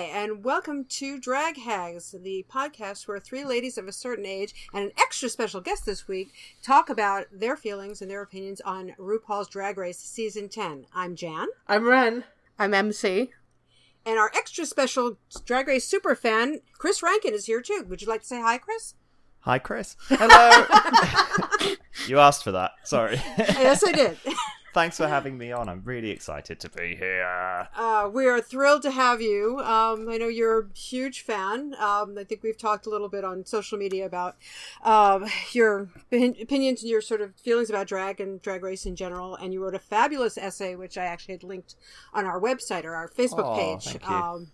Hi, and welcome to Drag Hags, the podcast where three ladies of a certain age and an extra special guest this week talk about their feelings and their opinions on RuPaul's Drag Race Season 10. I'm Jan. I'm Ren. I'm MC. And our extra special Drag Race super fan, Chris Rankin, is here too. Would you like to say hi, Chris? Hi, Chris. Hello. you asked for that. Sorry. yes, I did. Thanks for having me on. I'm really excited to be here. Uh, we are thrilled to have you. Um, I know you're a huge fan. Um, I think we've talked a little bit on social media about um, your opinions and your sort of feelings about drag and drag race in general. And you wrote a fabulous essay, which I actually had linked on our website or our Facebook Aw, page. Um,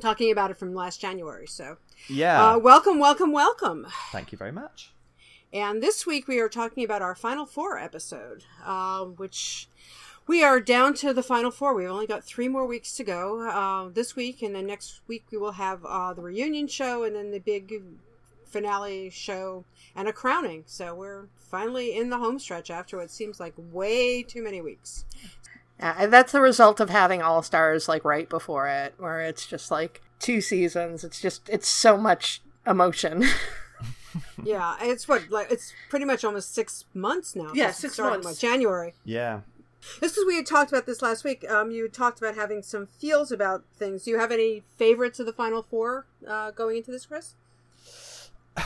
talking about it from last January. So, Yeah. uh, welcome, welcome, welcome. Thank you very much. And this week we are talking about our Final Four episode, uh, which we are down to the Final Four. We've only got three more weeks to go uh, this week, and then next week we will have uh, the reunion show and then the big finale show and a crowning. So we're finally in the home stretch after what seems like way too many weeks. And that's the result of having All Stars like right before it, where it's just like two seasons. It's just it's so much emotion. yeah, it's what like it's pretty much almost six months now. Yeah, six months. what, January. Yeah. This is we had talked about this last week. Um, you talked about having some feels about things. Do you have any favorites of the final four uh, going into this, Chris?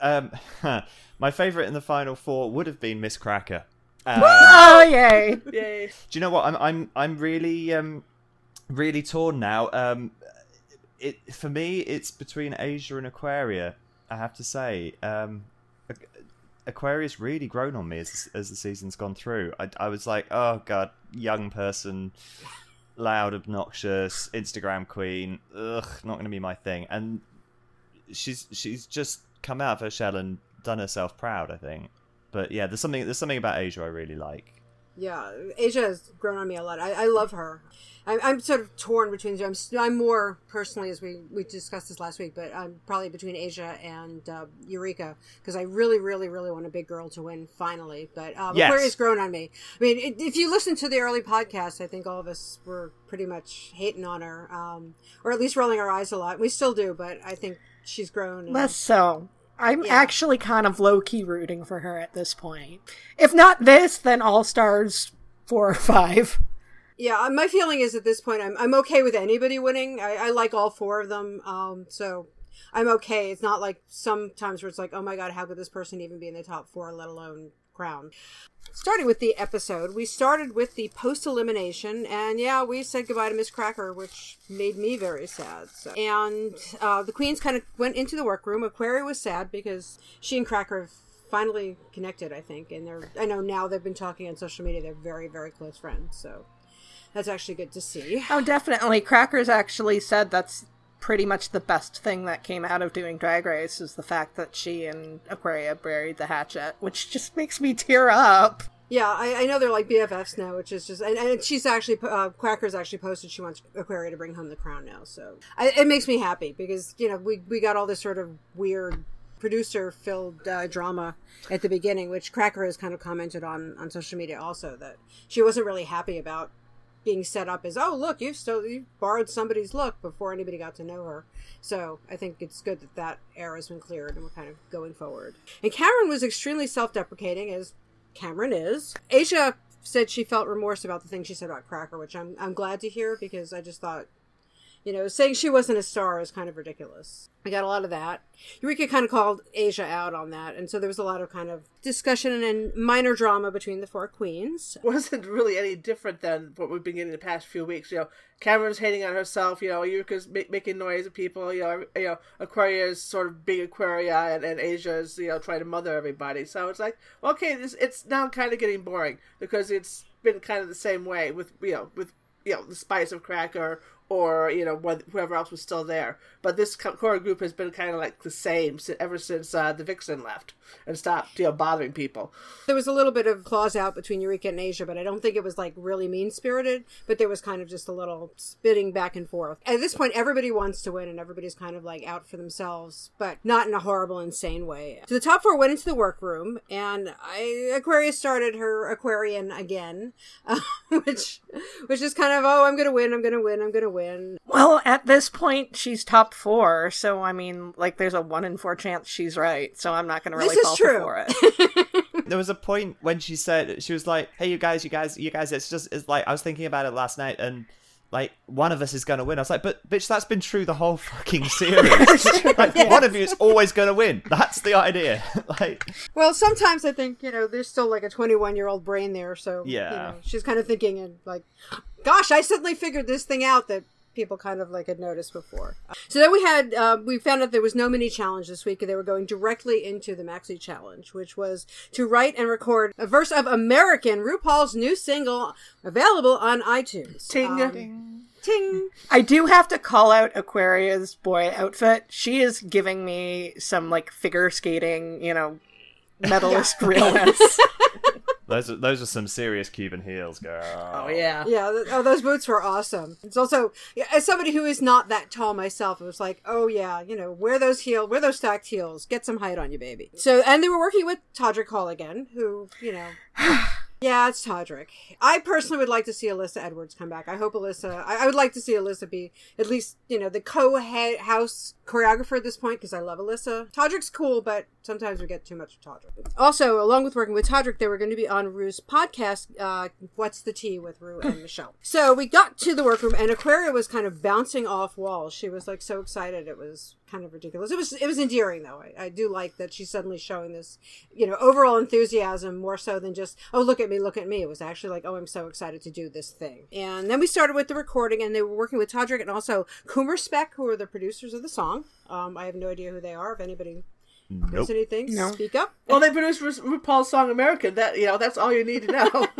Um, my favorite in the final four would have been Miss Cracker. Uh, oh yay! Yay. do you know what? I'm I'm I'm really um really torn now. Um, it for me it's between Asia and Aquaria. I have to say. Um, Aqu- Aquaria's really grown on me as as the season's gone through. I I was like, oh god, young person, loud, obnoxious, Instagram queen. Ugh, not going to be my thing. And she's she's just come out of her shell and done herself proud. I think. But yeah, there's something there's something about Asia I really like. Yeah, Asia has grown on me a lot. I, I love her. I'm, I'm sort of torn between. I'm, s- I'm more personally, as we we discussed this last week, but I'm probably between Asia and uh, Eureka because I really, really, really want a big girl to win finally. But um, Yes. Aquaria's grown on me. I mean, it, if you listen to the early podcast, I think all of us were pretty much hating on her, um, or at least rolling our eyes a lot. We still do, but I think she's grown. and- Less so. I'm Yeah. actually kind of low key rooting for her at this point. If not this, then All Stars four or five. Yeah, uh, my feeling is at this point I'm I'm okay with anybody winning. I, I like all four of them, um, so I'm okay. It's not like sometimes where it's like, oh my god, how could this person even be in the top four, let alone crown? Starting with the episode, we started with the post elimination, and yeah, we said goodbye to Miss Cracker, which made me very sad. So. And uh, the queens kind of went into the workroom. Aquaria was sad because she and Cracker finally connected, I think, and they're I know now they've been talking on social media. They're very very close friends, so that's actually good to see. Oh, definitely. Crackers actually said that's pretty much the best thing that came out of doing Drag Race is the fact that she and Aquaria buried the hatchet, which just makes me tear up. Yeah, I, I know they're like BFFs now, which is just and, and she's actually uh, Cracker's actually posted she wants Aquaria to bring home the crown now, so I, it makes me happy because you know we we got all this sort of weird producer filled uh, drama at the beginning, which Cracker has kind of commented on on social media also that she wasn't really happy about being set up as oh look you've still you borrowed somebody's look before anybody got to know her. So i think it's good that that era has been cleared and we're kind of going forward. And cameron was extremely self-deprecating as cameron is. Asia said she felt remorse about the thing she said about cracker which i'm, I'm glad to hear because i just thought you know saying she wasn't a star is kind of ridiculous I got a lot of that. Eureka kind of called Asia out on that, and so there was a lot of kind of discussion and minor drama between the four queens. Wasn't really any different than what we've been getting the past few weeks. You know, Cameron's hating on herself. You know, Eureka's ma- making noise at people. You know, you know, Aquaria's sort of being Aquaria, and, and Asia's you know trying to mother everybody. So it's like, okay, this it's now kind of getting boring because it's been kind of the same way with you know with you know the spice of cracker or you know whoever else was still there. But this co- core group has been kind of like the same ever since uh, the Vixen left and stopped you know bothering people. There was a little bit of claws out between Eureka and Asia, but I don't think it was like really mean spirited. But there was kind of just a little spitting back and forth. At this point, everybody wants to win, and everybody's kind of like out for themselves, but not in a horrible, insane way. So the top four went into the workroom, and I, Aquarius started her Aquarian again, uh, which which is kind of oh, I'm gonna win, I'm gonna win, I'm gonna win. Win. Well, at this point, she's top four, so I mean, like, there's a one in four chance she's right. So I'm not going to really This fall true. for it. there was a point when she said she was like, "Hey, you guys, you guys, you guys." It's just it's like I was thinking about it last night, and like one of us is going to win. I was like, "But bitch, that's been true the whole fucking series. like one of you is always going to win. That's the idea." like, Well, sometimes I think you know there's still like a 21 year old brain there, so you Yeah. know, she's kind of thinking and like, gosh, I suddenly figured this thing out that people kind of like had noticed before. So then we had uh, we found out there was no mini challenge this week, and they were going directly into the maxi challenge, which was to write and record a verse of American RuPaul's new single available on iTunes. Ting. Um, ting. I do have to call out Aquaria's boy outfit. She is giving me some, like, figure skating, you know, medalist realness. Those are those are some serious Cuban heels, girl. Oh yeah. Yeah, th- oh, those boots were awesome. It's also, as somebody who is not that tall myself, it was like, oh yeah, you know, wear those heel, wear those stacked heels, get some height on you, baby. So, and they were working with Todrick Hall again, who, you know, yeah, it's Todrick. I personally would like to see Alyssa Edwards come back. I hope Alyssa, I, I would like to see Alyssa be at least, you know, the co-head house choreographer at this point because I love Alyssa. Todrick's cool, but sometimes we get too much of Todrick. Also, along with working with Todrick, they were going to be on Rue's podcast, uh, What's the Tea with Rue and Michelle. So we got to the workroom and Aquaria was kind of bouncing off walls. She was like so excited. It was kind of ridiculous. It was, it was endearing though. I, I do like that she's suddenly showing this, you know, overall enthusiasm more so than just, oh, look at me, look at me. It was actually like, oh, I'm so excited to do this thing. And then we started with the recording and they were working with Todrick and also Coomer Speck, who are the producers of the song. Um, I have no idea who they are. If anybody knows Nope. anything, No. speak up. Well, they produced Ru- RuPaul's song "American." That you know, that's all you need to know.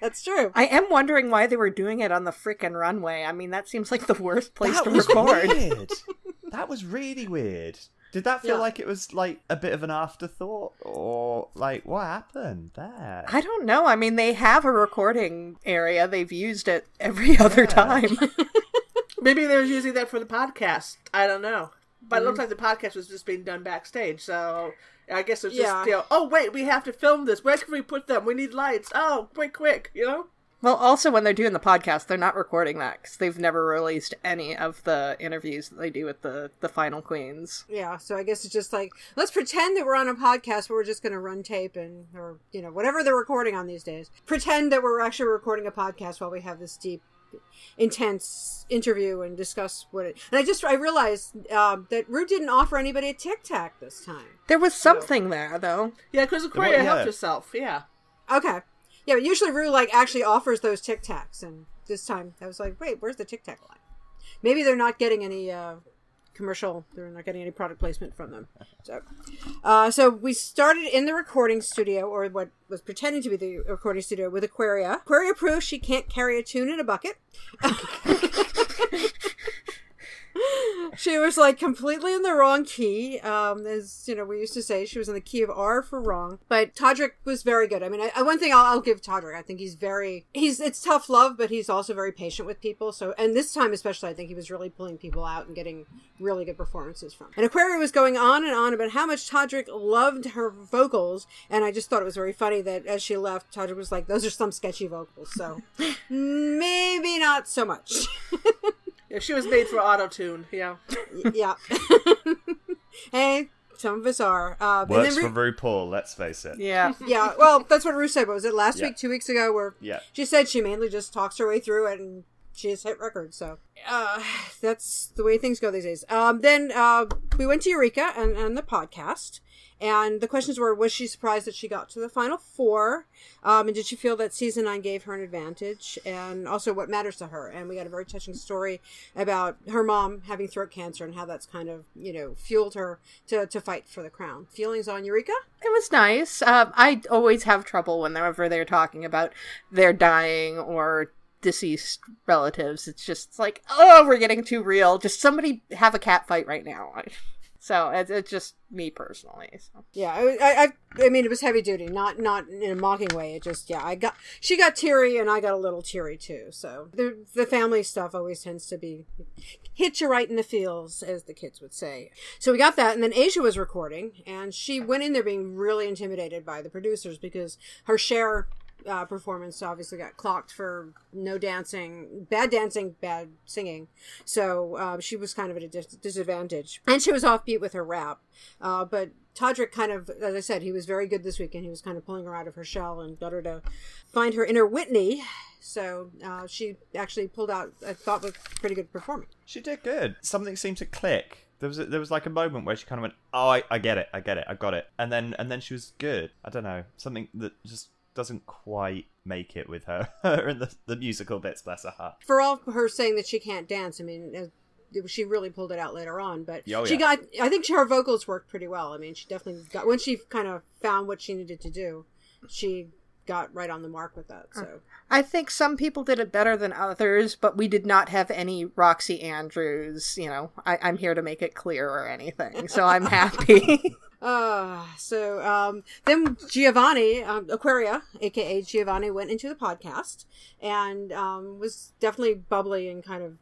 That's true. I am wondering why they were doing it on the frickin' runway. I mean, that seems like the worst place That to was record. weird. that was really weird. Did that feel Yeah. like it was like a bit of an afterthought, or like what happened there? I don't know. I mean, they have a recording area. They've used it every other time. Maybe they're using that for the podcast. I don't know. But it looks mm-hmm. like the podcast was just being done backstage. So I guess it's just Yeah. you know. Oh wait, we have to film this. Where can we put them? We need lights. Oh, quick, quick. You know. well, also when they're doing the podcast, they're not recording that because they've never released any of the interviews that they do with the the final queens. Yeah, so I guess it's just like let's pretend that we're on a podcast where we're just going to run tape and or you know whatever they're recording on these days. Pretend that we're actually recording a podcast while we have this deep, intense interview and discuss what it. And I just I realized um, that Rue didn't offer anybody a tic tac this time. There was something there though. Yeah, because Aquaria yeah. helped herself. Yeah. Okay, yeah, but usually Rue like actually offers those tic tacs, and this time I was like, wait, where's the tic tac line? Maybe they're not getting any. Uh, commercial they're not getting any product placement from them. So uh, so we started in the recording studio or what was pretending to be the recording studio with aquaria. Aquaria proves she can't carry a tune in a bucket she was like completely in the wrong key um as you know we used to say she was in the key of r for wrong. But todrick was very good. I mean I, I- one thing I'll, I'll give todrick i think he's very he's it's tough love but he's also very patient with people. So and this time especially i think he was really pulling people out and getting really good performances from. And aquaria was going on and on about how much todrick loved her vocals and i just thought it was very funny that as she left todrick was like those are some sketchy vocals so maybe not so much Yeah, she was made for auto tune. Yeah. yeah. hey, some of us are. Uh, and Works then for Ru- RuPaul. Let's face it. Yeah. yeah, well, that's what Ruth said. What was it last Yeah. week, two weeks ago, where Yeah. she said she mainly just talks her way through it and she has hit records. So uh, that's the way things go these days. Um, then uh, we went to Eureka and, and the podcast. And the questions were: Was she surprised that she got to the final four? Um, and did she feel that season nine gave her an advantage? And also, what matters to her? And we got a very touching story about her mom having throat cancer and how that's kind of you know fueled her to to fight for the crown. Feelings on Eureka? It was nice. Um, I always have trouble whenever they're talking about their dying or deceased relatives. It's just like, oh, we're getting too real. Just somebody have a cat fight right now. So it's, it's just me personally. So. Yeah, I, I, I- mean, it was heavy duty, not not in a mocking way. It just, yeah, I got she got teary, and I got a little teary too. So the the family stuff always tends to be hit you right in the feels, as the kids would say. So we got that, and then Asia was recording, and she went in there being really intimidated by the producers because her share uh, performance obviously got clocked for no dancing, bad dancing, bad singing. So uh, she was kind of at a dis- disadvantage. And she was offbeat with her rap. Uh, but Todrick kind of, as I said, he was very good this weekend. He was kind of pulling her out of her shell and got her to find her inner Whitney. So uh, she actually pulled out, I thought, was pretty good performance. She did good. Something seemed to click. There was a, there was like a moment where she kind of went, "Oh, I, I get it, I get it, I got it," and then and then she was good. I don't know, something that just doesn't quite make it with her and the, the musical bits. Bless her heart. For all her saying that she can't dance, I mean, she really pulled it out later on. But Oh, she yeah. got, I think her vocals worked pretty well. I mean, she definitely got when she kind of found what she needed to do, she got right on the mark with that. So I think some people did it better than others, but we did not have any Roxxxy Andrews. You know, I, I'm here to make it clear or anything, so I'm happy. Uh, so um, then Giovanni, um, Aquaria, aka Giovanni, went into the podcast and um, was definitely bubbly and kind of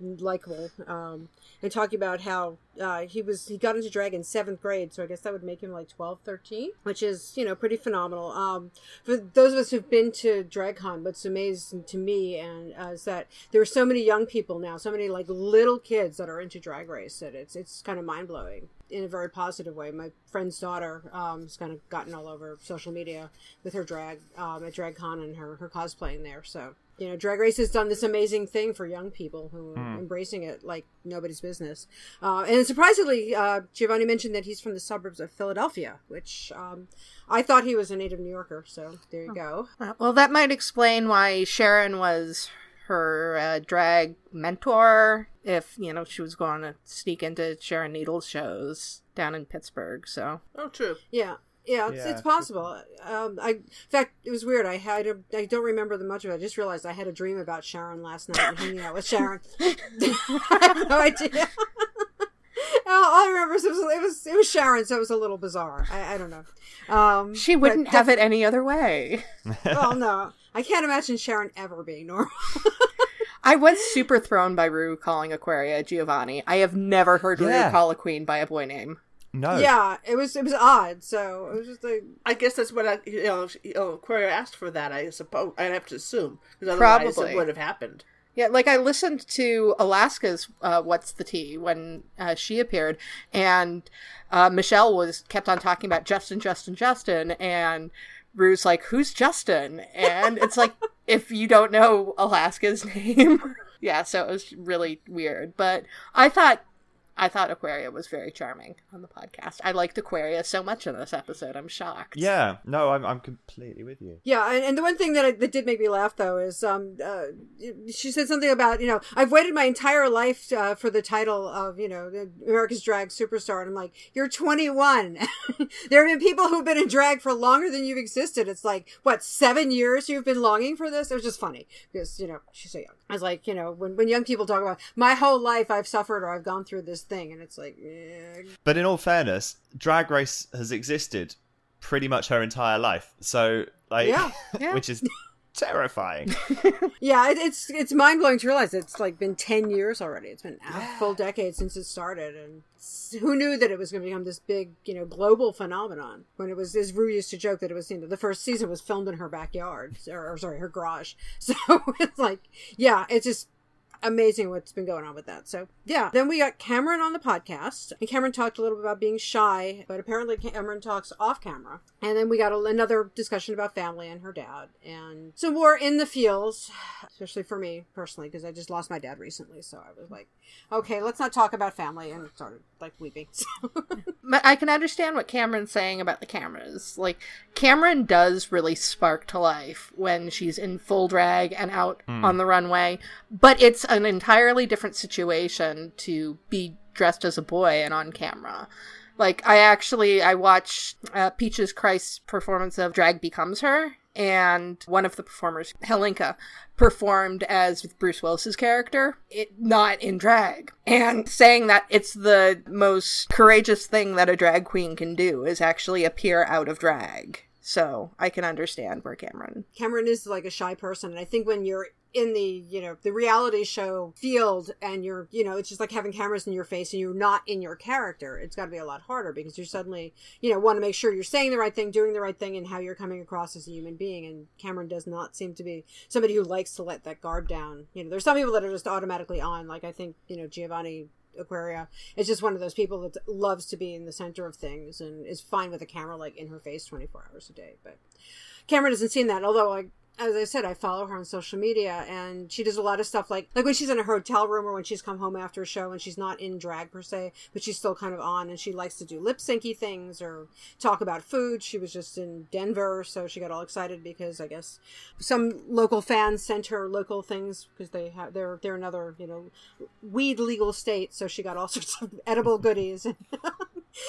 likable. Um, and talking about how uh, he was he got into drag in seventh grade, so I guess that would make him like 12, 13, which is you know pretty phenomenal. Um, for those of us who've been to DragCon, what's amazing to me and uh, is that there are so many young people now, so many like little kids that are into Drag Race that it's it's kind of mind blowing in a very positive way. My friend's daughter um, has kind of gotten all over social media with her drag um, at DragCon and her her cosplaying there. So you know, Drag Race has done this amazing thing for young people who are embracing it like nobody's business. Uh, and surprisingly, uh, Giovanni mentioned that he's from the suburbs of Philadelphia, which um, I thought he was a native New Yorker. So there you go. Uh, well, that might explain why Sharon was her uh, drag mentor. If you know she was going to sneak into Sharon Needles shows down in Pittsburgh, so Oh, true. Yeah. Yeah, it's, Yeah, it's possible. Um, I, in fact, it was weird. I had, a, I don't remember the much of it. I just realized I had a dream about Sharon last night and hanging out with Sharon. I have no idea. all, all I remember is it was, it was it was Sharon, so it was a little bizarre. I, I don't know. Um, she wouldn't have def- it any other way. Well, no, I can't imagine Sharon ever being normal. I was super thrown by Rue calling Aquaria Giovanni. I have never heard Yeah. Rue call a queen by a boy name. No. yeah, it was it was odd. So it was just like I guess that's what I, you know, you know, Aquaria asked for that. I suppose I'd have to assume because otherwise Probably. it would have happened. Yeah, like I listened to Alaska's uh, "What's the Tea" when uh, she appeared, and uh, Michelle was kept on talking about Justin, Justin, Justin, and Rue's like, "Who's Justin?" And it's like, if you don't know Alaska's name, yeah. So it was really weird, but I thought. I thought Aquaria was very charming on the podcast. I liked Aquaria so much in this episode. I'm shocked. Yeah. No, I'm I'm completely with you. Yeah, and, and the one thing that I, that did make me laugh though is um uh, she said something about you know I've waited my entire life uh, for the title of you know America's Drag Superstar, and I'm like you're 21. there have been people who've been in drag for longer than you've existed. It's like what seven years you've been longing for this. It was just funny because you know she's so young. I was like you know when when young people talk about my whole life I've suffered or I've gone through this thing, and it's like eh, But in all fairness, Drag Race has existed pretty much her entire life. So like, Yeah. Yeah. which is terrifying. Yeah, it, it's it's mind blowing to realize it's like been ten years already. It's been a full decade since it started, and who knew that it was going to become this big, you know, global phenomenon? When it was, as Rue used to joke that it was, you know, the first season was filmed in her backyard, or, or sorry, her garage. So it's like, yeah, it's just amazing what's been going on with that. So yeah, then we got Cameron on the podcast, and Cameron talked a little bit about being shy, but apparently Cameron talks off camera. And then we got a, another discussion about family and her dad, and some more in the feels, especially for me personally, because I just lost my dad recently. So I was like, okay, let's not talk about family, and started like weeping. So. But I can understand what Cameron's saying about the cameras. Like, Cameron does really spark to life when she's in full drag and out hmm. on the runway, but it's an entirely different situation to be dressed as a boy and on camera. Like, I actually, I watched uh, Peaches Christ's performance of Drag Becomes Her, and one of the performers, Heklina, performed as Bruce Willis's character, it not in drag, and saying that it's the most courageous thing that a drag queen can do is actually appear out of drag. So I can understand where Cameron. Cameron is like a shy person, and I think when you're in the you know the reality show field and you're you know it's just like having cameras in your face and you're not in your character. It's got to be a lot harder because you're suddenly you know want to make sure you're saying the right thing doing the right thing and how you're coming across as a human being. And cameron does not seem to be somebody who likes to let that guard down. You know there's some people that are just automatically on. Like i think you know giovanni Aquaria is just one of those people that loves to be in the center of things and is fine with a camera like in her face 24 hours a day. But Cameron doesn't seem that, although like as I said, I follow her on social media, and she does a lot of stuff like like when she's in a hotel room or when she's come home after a show and she's not in drag per se, but she's still kind of on, and she likes to do lip syncy things or talk about food. She was just in Denver, so she got all excited because I guess some local fans sent her local things because they have they're they're another you know weed legal state, so she got all sorts of edible goodies.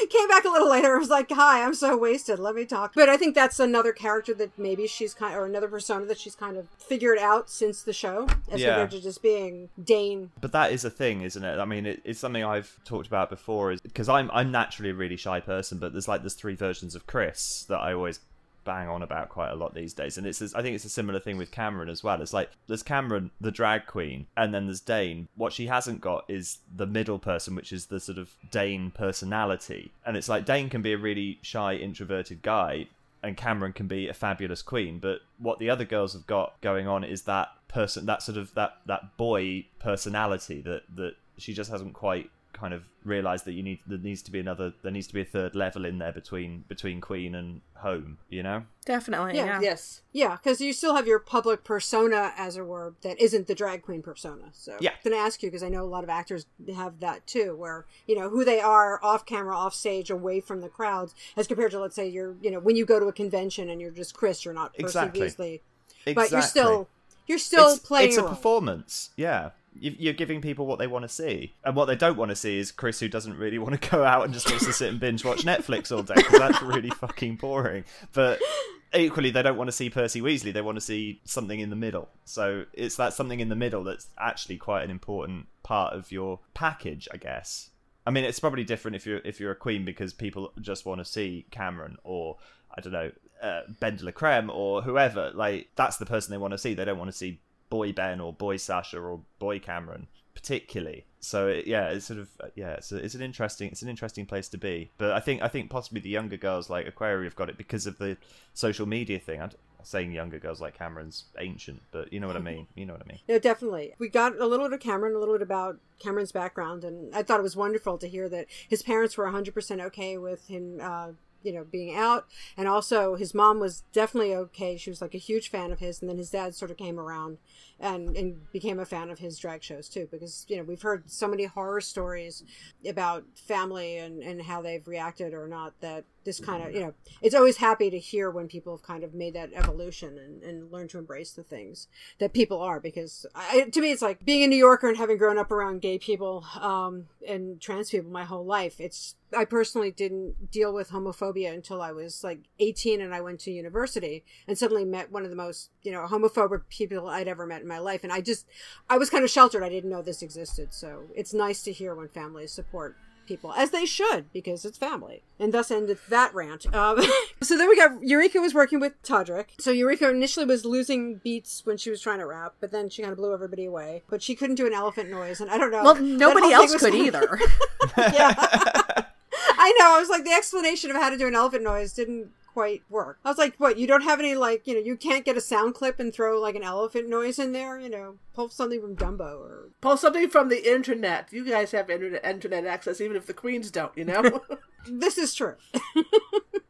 Came back a little later. Was like, "Hi, I'm so wasted. Let me talk." But I think that's another character that maybe she's kind or another persona that she's kind of figured out since the show, as Yeah. compared to just being Dane. But that is a thing, isn't it? I mean, it, it's something I've talked about before. Is because I'm I'm naturally a really shy person, but there's like there's three versions of Chris that I always bang on about quite a lot these days, and it's I think it's a similar thing with Cameron as well. It's like there's Cameron, the drag queen, and then there's Dane. What she hasn't got is the middle person, which is the sort of Dane personality, and it's like Dane can be a really shy, introverted guy, and Cameron can be a fabulous queen. But what the other girls have got going on is that person, that sort of that that boy personality that that she just hasn't quite kind of realized that you need there needs to be another there needs to be a third level in there between between queen and home you know Definitely, Yeah, yeah. Yes. Yeah, because you still have your public persona, as it were, that isn't the drag queen persona. So Yeah. I'm going to ask you because I know a lot of actors have that too, where you know who they are off camera, off stage, away from the crowds, as compared to let's say you're you know when you go to a convention and you're just Chris, you're not Percy Exactly. Beasley, exactly. but you're still you're still it's, playing it's a a role. performance yeah You- you're giving people what they want to see and what they don't want to see is chris who doesn't really want to go out and just wants to sit and binge watch netflix all day because that's really fucking boring but equally they don't want to see percy weasley they want to see something in the middle so it's that something in the middle that's actually quite an important part of your package i guess I mean, it's probably different if you're if you're a queen because people just want to see Cameron or I don't know uh, Ben de la Creme or whoever. Like that's the person they want to see. They don't want to see boy Ben or boy Sasha or boy Cameron particularly. So it, yeah, it's sort of uh, yeah, it's, a, it's an interesting it's an interesting place to be. But I think I think possibly the younger girls like Aquaria have got it because of the social media thing. I'm saying younger girls like Cameron's ancient, but you know what I mean. You know what I mean. Yeah, definitely. We got a little bit of Cameron, a little bit about Cameron's background, and I thought it was wonderful to hear that his parents were 100% okay with him, uh, you know, being out. And also, his mom was definitely okay. She was like a huge fan of his, and then his dad sort of came around and, and became a fan of his drag shows too, because, you know, we've heard so many horror stories about family and, and how they've reacted or not that this kind of, you know, it's always happy to hear when people have kind of made that evolution and, and learn to embrace the things that people are because I, to me it's like being a new yorker and having grown up around gay people um, and trans people my whole life it's i personally didn't deal with homophobia until i was like 18 and i went to university and suddenly met one of the most you know homophobic people i'd ever met in my life and i just i was kind of sheltered i didn't know this existed so it's nice to hear when families support people as they should because it's family. And thus ended that rant. Um, so then we got eureka was working with todrick. So eureka initially was losing beats when she was trying to rap but then she kind of blew everybody away. But she couldn't do an elephant noise and i don't know. Well, nobody else could was- either. yeah. I know i was like the explanation of how to do an elephant noise didn't quite work i was like what you don't have any like you know you can't get a sound clip and throw like an elephant noise in there you know pull something from dumbo or Pull something from the internet. You guys have internet internet access, even if the queens don't. You know. this is true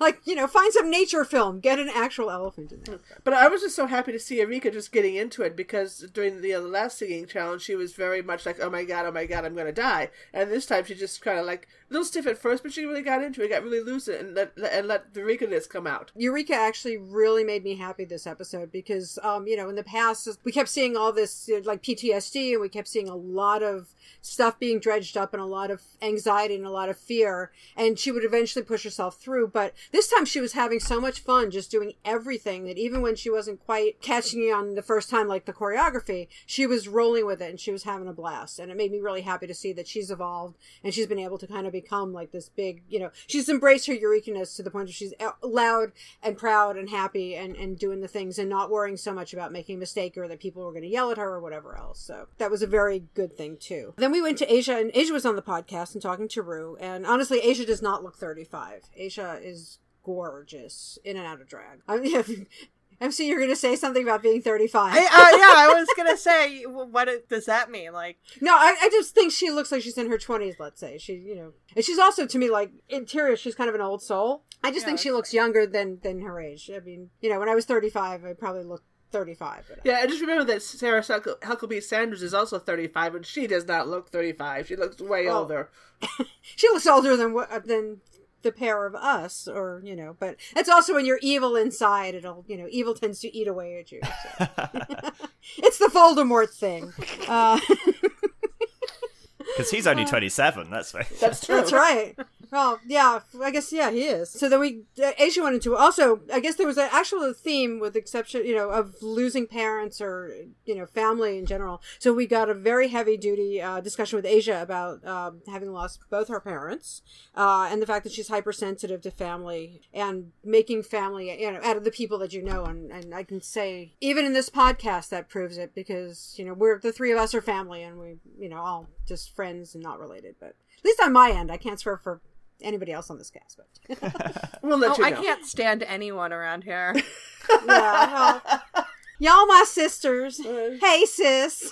like you know find some nature film get an actual elephant in there But I was just so happy to see Eureka just getting into it because during the, uh, the last singing challenge, she was very much like, "Oh my god, oh my god, I'm gonna die." And this time, she just kind of like a little stiff at first, but she really got into it, got really loose, and let and let the Eureka-ness come out. Eureka actually really made me happy this episode because, um, you know, in the past we kept seeing all this like PTSD and we kept seeing a lot of stuff being dredged up and a lot of anxiety and a lot of fear. And she would eventually push herself through. But this time she was having so much fun just doing everything that even when she wasn't quite catching on the first time, like the choreography, she was rolling with it and she was having a blast. And it made me really happy to see that she's evolved and she's been able to kind of become like this big, you know, she's embraced her Eureka-ness to the point where she's uh, loud and proud and happy and, and doing the things and not worrying so much about making a mistake or that people were going to yell at her or whatever else. So that was a very good thing too. Then we went to Asia and Asia was on the podcast and talking to Rue. And honestly, Asia does not look 35. Asia is gorgeous in and out of drag. I mean, MC, you're going to say something about being 35. I, uh, yeah, I was going to say, what does that mean? Like, no, I, I just think she looks like she's in her 20s, let's say. She, you know, and she's also, to me, like, interior, she's kind of an old soul. I just yeah, think she looks younger than, than her age. I mean, you know, when I was 35, I probably looked 35. Yeah, I just remember that Sarah Huckabee Sanders is also 35, and she does not look 35. She looks way oh. older. she looks older than than the pair of us, or you know. But it's also when you're evil inside, it'll you know, evil tends to eat away at you. So. it's the Voldemort thing. Uh, because he's only 27 that's right that's true that's right well, yeah, I guess yeah, he is. So then we uh, Asia went into also. I guess there was an actual theme with exception, you know, of losing parents or you know family in general. So we got a very heavy duty uh, discussion with Asia about um, having lost both her parents uh, and the fact that she's hypersensitive to family and making family, you know, out of the people that you know. And and I can say even in this podcast that proves it because you know we're the three of us are family and we you know all just friends and not related, but at least on my end, I can't swear for anybody else on this cast, but we'll let oh, you know. I can't stand anyone around here. yeah, well, y'all my sisters. Uh. hey, sis.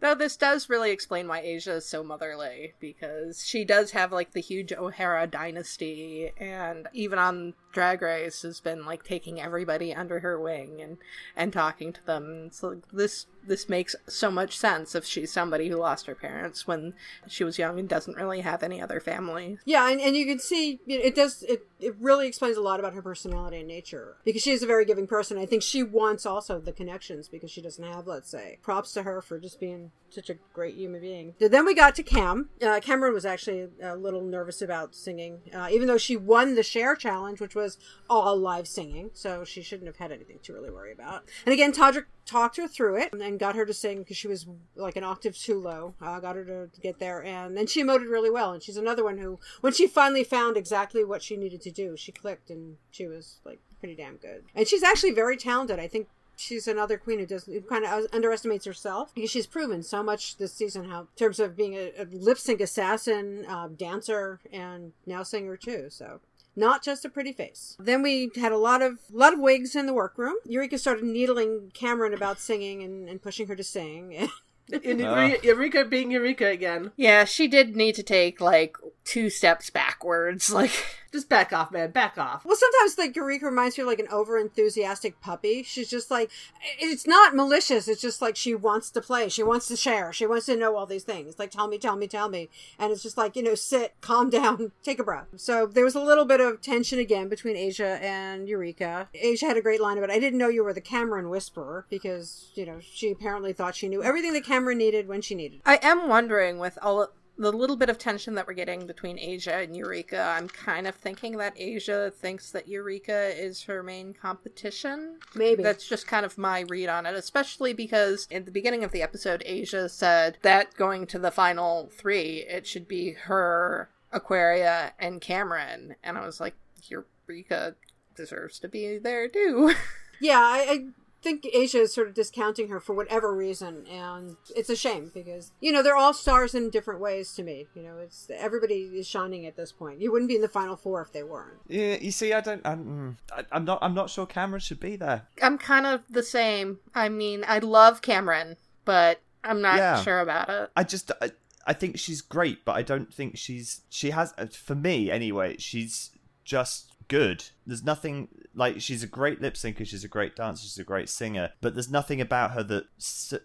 Though this does really explain why Asia is so motherly, because she does have like the huge O'Hara dynasty, and even on Drag Race has been like taking everybody under her wing and and talking to them. So this this makes so much sense if she's somebody who lost her parents when she was young and doesn't really have any other family. Yeah, and, and you can see it does it it really explains a lot about her personality and nature because she is a very giving person. I think she wants also the connections because she doesn't have, let's say. Props to her for just being such a great human being. Then we got to Cam. Uh, Cameron was actually a little nervous about singing, uh, even though she won the share challenge, which was all live singing, so she shouldn't have had anything to really worry about. And again, Todrick talked her through it and got her to sing because she was like an octave too low. Uh, got her to, get there, and then she emoted really well. And she's another one who, when she finally found exactly what she needed to do, she clicked and she was like pretty damn good. And she's actually very talented. I think she's another queen who does who kind of underestimates herself because she's proven so much this season how in terms of being a, a lip sync assassin uh, dancer and now singer too so not just a pretty face. Then we had a lot of lot of wigs in the workroom. Eureka started needling Cameron about singing and, and pushing her to sing. And ah. Eureka being Eureka again. Yeah, she did need to take like two steps backwards. Like just back off, man. Back off. Well, sometimes like Eureka reminds me of like an over enthusiastic puppy. She's just like, it's not malicious. It's just like she wants to play. She wants to share. She wants to know all these things. Like, tell me, tell me, tell me. And it's just like, you know, sit, calm down, take a breath. So there was a little bit of tension again between Asia and Eureka. Asia had a great line about, I didn't know you were the Cameron Whisperer because, you know, she apparently thought she knew everything that Cameron needed when she needed. I am wondering with all the little bit of tension that we're getting between Asia and Eureka, I'm kind of thinking that Asia thinks that Eureka is her main competition. Maybe. That's just kind of my read on it, especially because in the beginning of the episode, Asia said that going to the final three, it should be her, Aquaria, and Cameron. And I was like, Eureka deserves to be there too. Yeah, I, I think Asia is sort of discounting her for whatever reason, and it's a shame because you know they're all stars in different ways to me. You know, it's everybody is shining at this point. You wouldn't be in the final four if they weren't. Yeah, you see, I don't, I'm, I'm not, I'm not sure Cameron should be there. I'm kind of the same. I mean, I love Cameron, but I'm not yeah. sure about it. I just, I, I think she's great, but I don't think she's, she has, for me anyway, she's just good. There's nothing like she's a great lip syncer, she's a great dancer, she's a great singer, but there's nothing about her that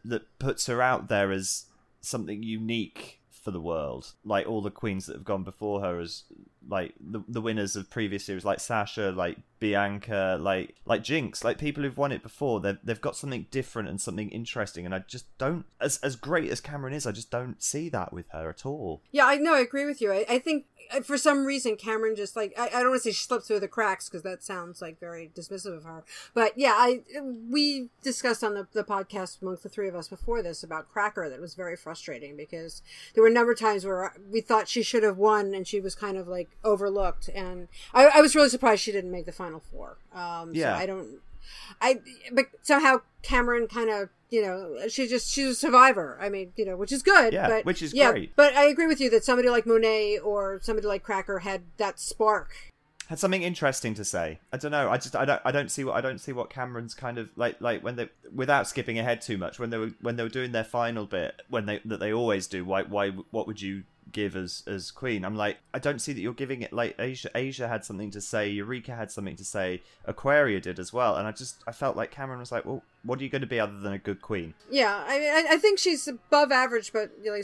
that puts her out there as something unique for the world. Like all the queens that have gone before her as like the the winners of previous series, like Sasha, like Bianca, like like Jinkx, like people who've won it before. They've they've got something different and something interesting, and I just don't. As as great as Cameron is, I just don't see that with her at all. Yeah, I know. I agree with you. I, I think uh, for some reason Cameron just like I, I don't want to say she slipped through the cracks because that sounds like very dismissive of her. But yeah, I we discussed on the, the podcast amongst the three of us before this about Cracker that was very frustrating because there were a number of times where we thought she should have won and she was kind of like overlooked, and I, I was really surprised she didn't make the final four. Um, Yeah. so I don't. I but somehow Cameron kind of you know she just she's a survivor. I mean you know which is good. Yeah, but, which is yeah, great. But I agree with you that somebody like Monet or somebody like Cracker had that spark. Had something interesting to say. I don't know. I just I don't I don't see what I don't see what Cameron's kind of like like when they without skipping ahead too much when they were when they were doing their final bit when they that they always do. Why why what would you give as as queen? I'm like I don't see that you're giving it like Asia Asia had something to say. Eureka had something to say. Aquaria did as well. And I just I felt like Cameron was like, well, what are you going to be other than a good queen? Yeah, I mean, I, think she's above average, but you know,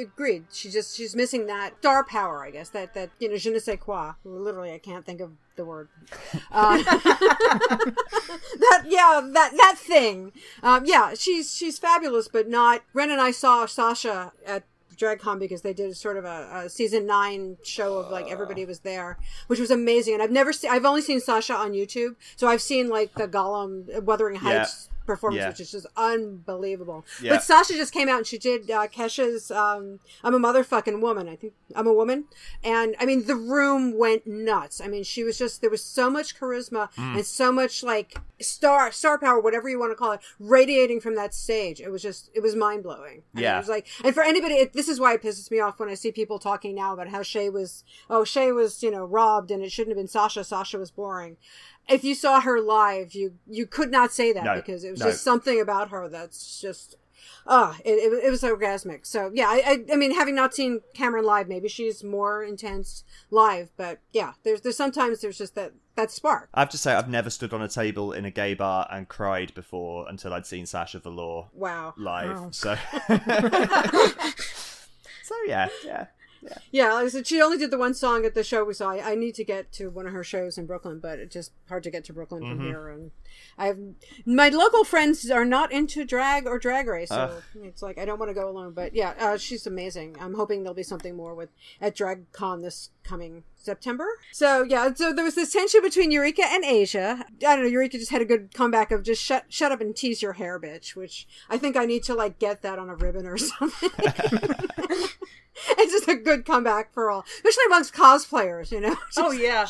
agreed. She just she's missing that star power, I guess. That that you know, je ne sais quoi. Literally, I can't think of the word. Uh, that yeah, that that thing. Um, yeah, she's she's fabulous, but not. Ren and I saw Sasha at. DragCon because they did sort of a, a season nine show of like everybody uh. was there, which was amazing. And I've never seen, I've only seen Sasha on YouTube, so I've seen like the Gollum uh, Wuthering Heights performance, Yeah. which is just unbelievable. Yeah. But Sasha just came out and she did uh, Kesha's um, "I'm a motherfucking woman." I think I'm a woman, and I mean the room went nuts. I mean she was just there was so much charisma Mm. and so much like star star power, whatever you want to call it, radiating from that stage. It was just it was mind blowing. Yeah. it was like, and for anybody, it, this is why it pisses me off when I see people talking now about how Shea was oh Shea was you know robbed and it shouldn't have been Sasha. Sasha was boring if you saw her live, you you could not say that No, because it was no. just something about her that's just ah, it, it, it was orgasmic. So yeah, I, I I mean, having not seen Cameron live, maybe she's more intense live, but yeah, there's there's sometimes there's just that that spark. I have to say I've never stood on a table in a gay bar and cried before until I'd seen Sasha Velour Wow. live. Wow. So So yeah, yeah. Yeah, like I said, she only did the one song at the show we saw. I, I need to get to one of her shows in Brooklyn, but it's just hard to get to Brooklyn from Mm-hmm. here. And I have my local friends are not into drag or drag race, so Ugh. it's like I don't want to go alone. But yeah, uh, she's amazing. I'm hoping there'll be something more with at DragCon this coming September. So yeah, so there was this tension between Eureka and Asia. I don't know. Eureka just had a good comeback of just shut shut up and tease your hair, bitch. Which I think I need to like get that on a ribbon or something. it's just a good comeback for all, especially amongst cosplayers. You know. Oh yeah.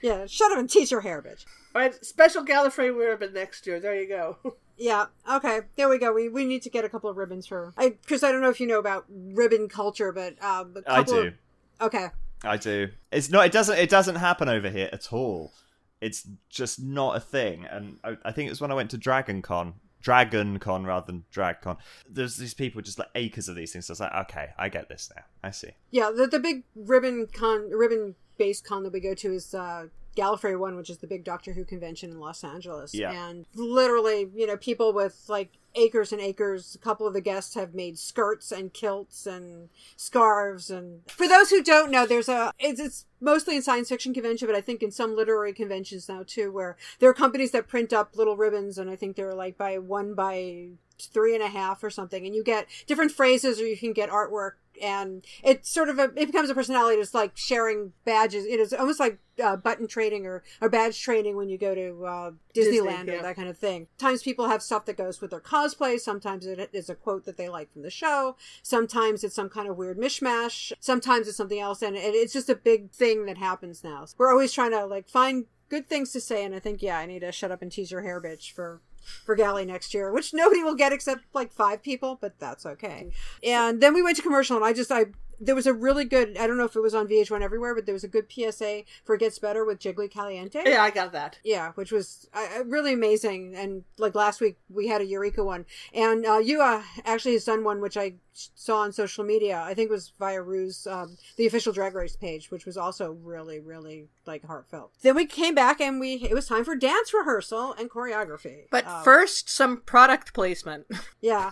Yeah, shut up and tease your hair, bitch. All right, special Gallifrey ribbon next year. There you go. Yeah. Okay. There we go. We we need to get a couple of ribbons for. I Chris, I don't know if you know about ribbon culture, but um, a I couple do. Of, okay. I do. It's not. It doesn't. It doesn't happen over here at all. It's just not a thing. And I, I think it was when I went to Dragon Con, Dragon Con rather than DragCon. There's these people just like acres of these things. So I was like, okay, I get this now. I see. Yeah. The the big ribbon con ribbon based con that we go to is uh, Gallifrey One, which is the big Doctor Who convention in Los Angeles. Yeah. And literally, you know, people with like acres and acres. A couple of the guests have made skirts and kilts and scarves. And for those who don't know, there's a it's, it's mostly in science fiction convention, but I think in some literary conventions now too, where there are companies that print up little ribbons, and I think they're like by one by three and a half or something, and you get different phrases, or you can get artwork. And it's sort of a, it becomes a personality. It's like sharing badges. It is almost like uh, button trading or, or badge trading when you go to uh, Disney, Disneyland yeah. or that kind of thing. Sometimes people have stuff that goes with their cosplay. Sometimes it is a quote that they like from the show. Sometimes it's some kind of weird mishmash. Sometimes it's something else. And it, it's just a big thing that happens now. We're always trying to like find good things to say. And I think, yeah, I need to shut up and tease your hair, bitch, for for Galley next year, which nobody will get except like five people, but that's okay. Mm-hmm. And then we went to commercial, and I just I there was a really good I don't know if it was on VH1 everywhere, but there was a good PSA for It Gets Better with Jiggly Caliente. yeah, I got that. Yeah, which was uh, really amazing. And like last week, we had a Eureka one, and uh, Yuhua actually has done one which I saw on social media. I think it was via Ruse, um, the official Drag Race page, which was also really, really like heartfelt. Then we came back, and we it was time for dance rehearsal and choreography. But Um, first, some product placement. yeah,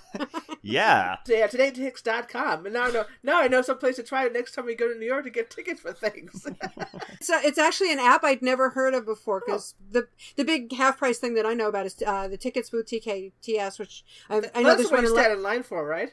Yeah. Yeah, todaytix.com. And now I know now I know some someplace to try it next time we go to New York to get tickets for things. It's a, it's actually an app I'd never heard of before because the the big half price thing that I know about is uh, the Tickets Boutique TKTS, which I, I know That's there's what one you stand in line for, right?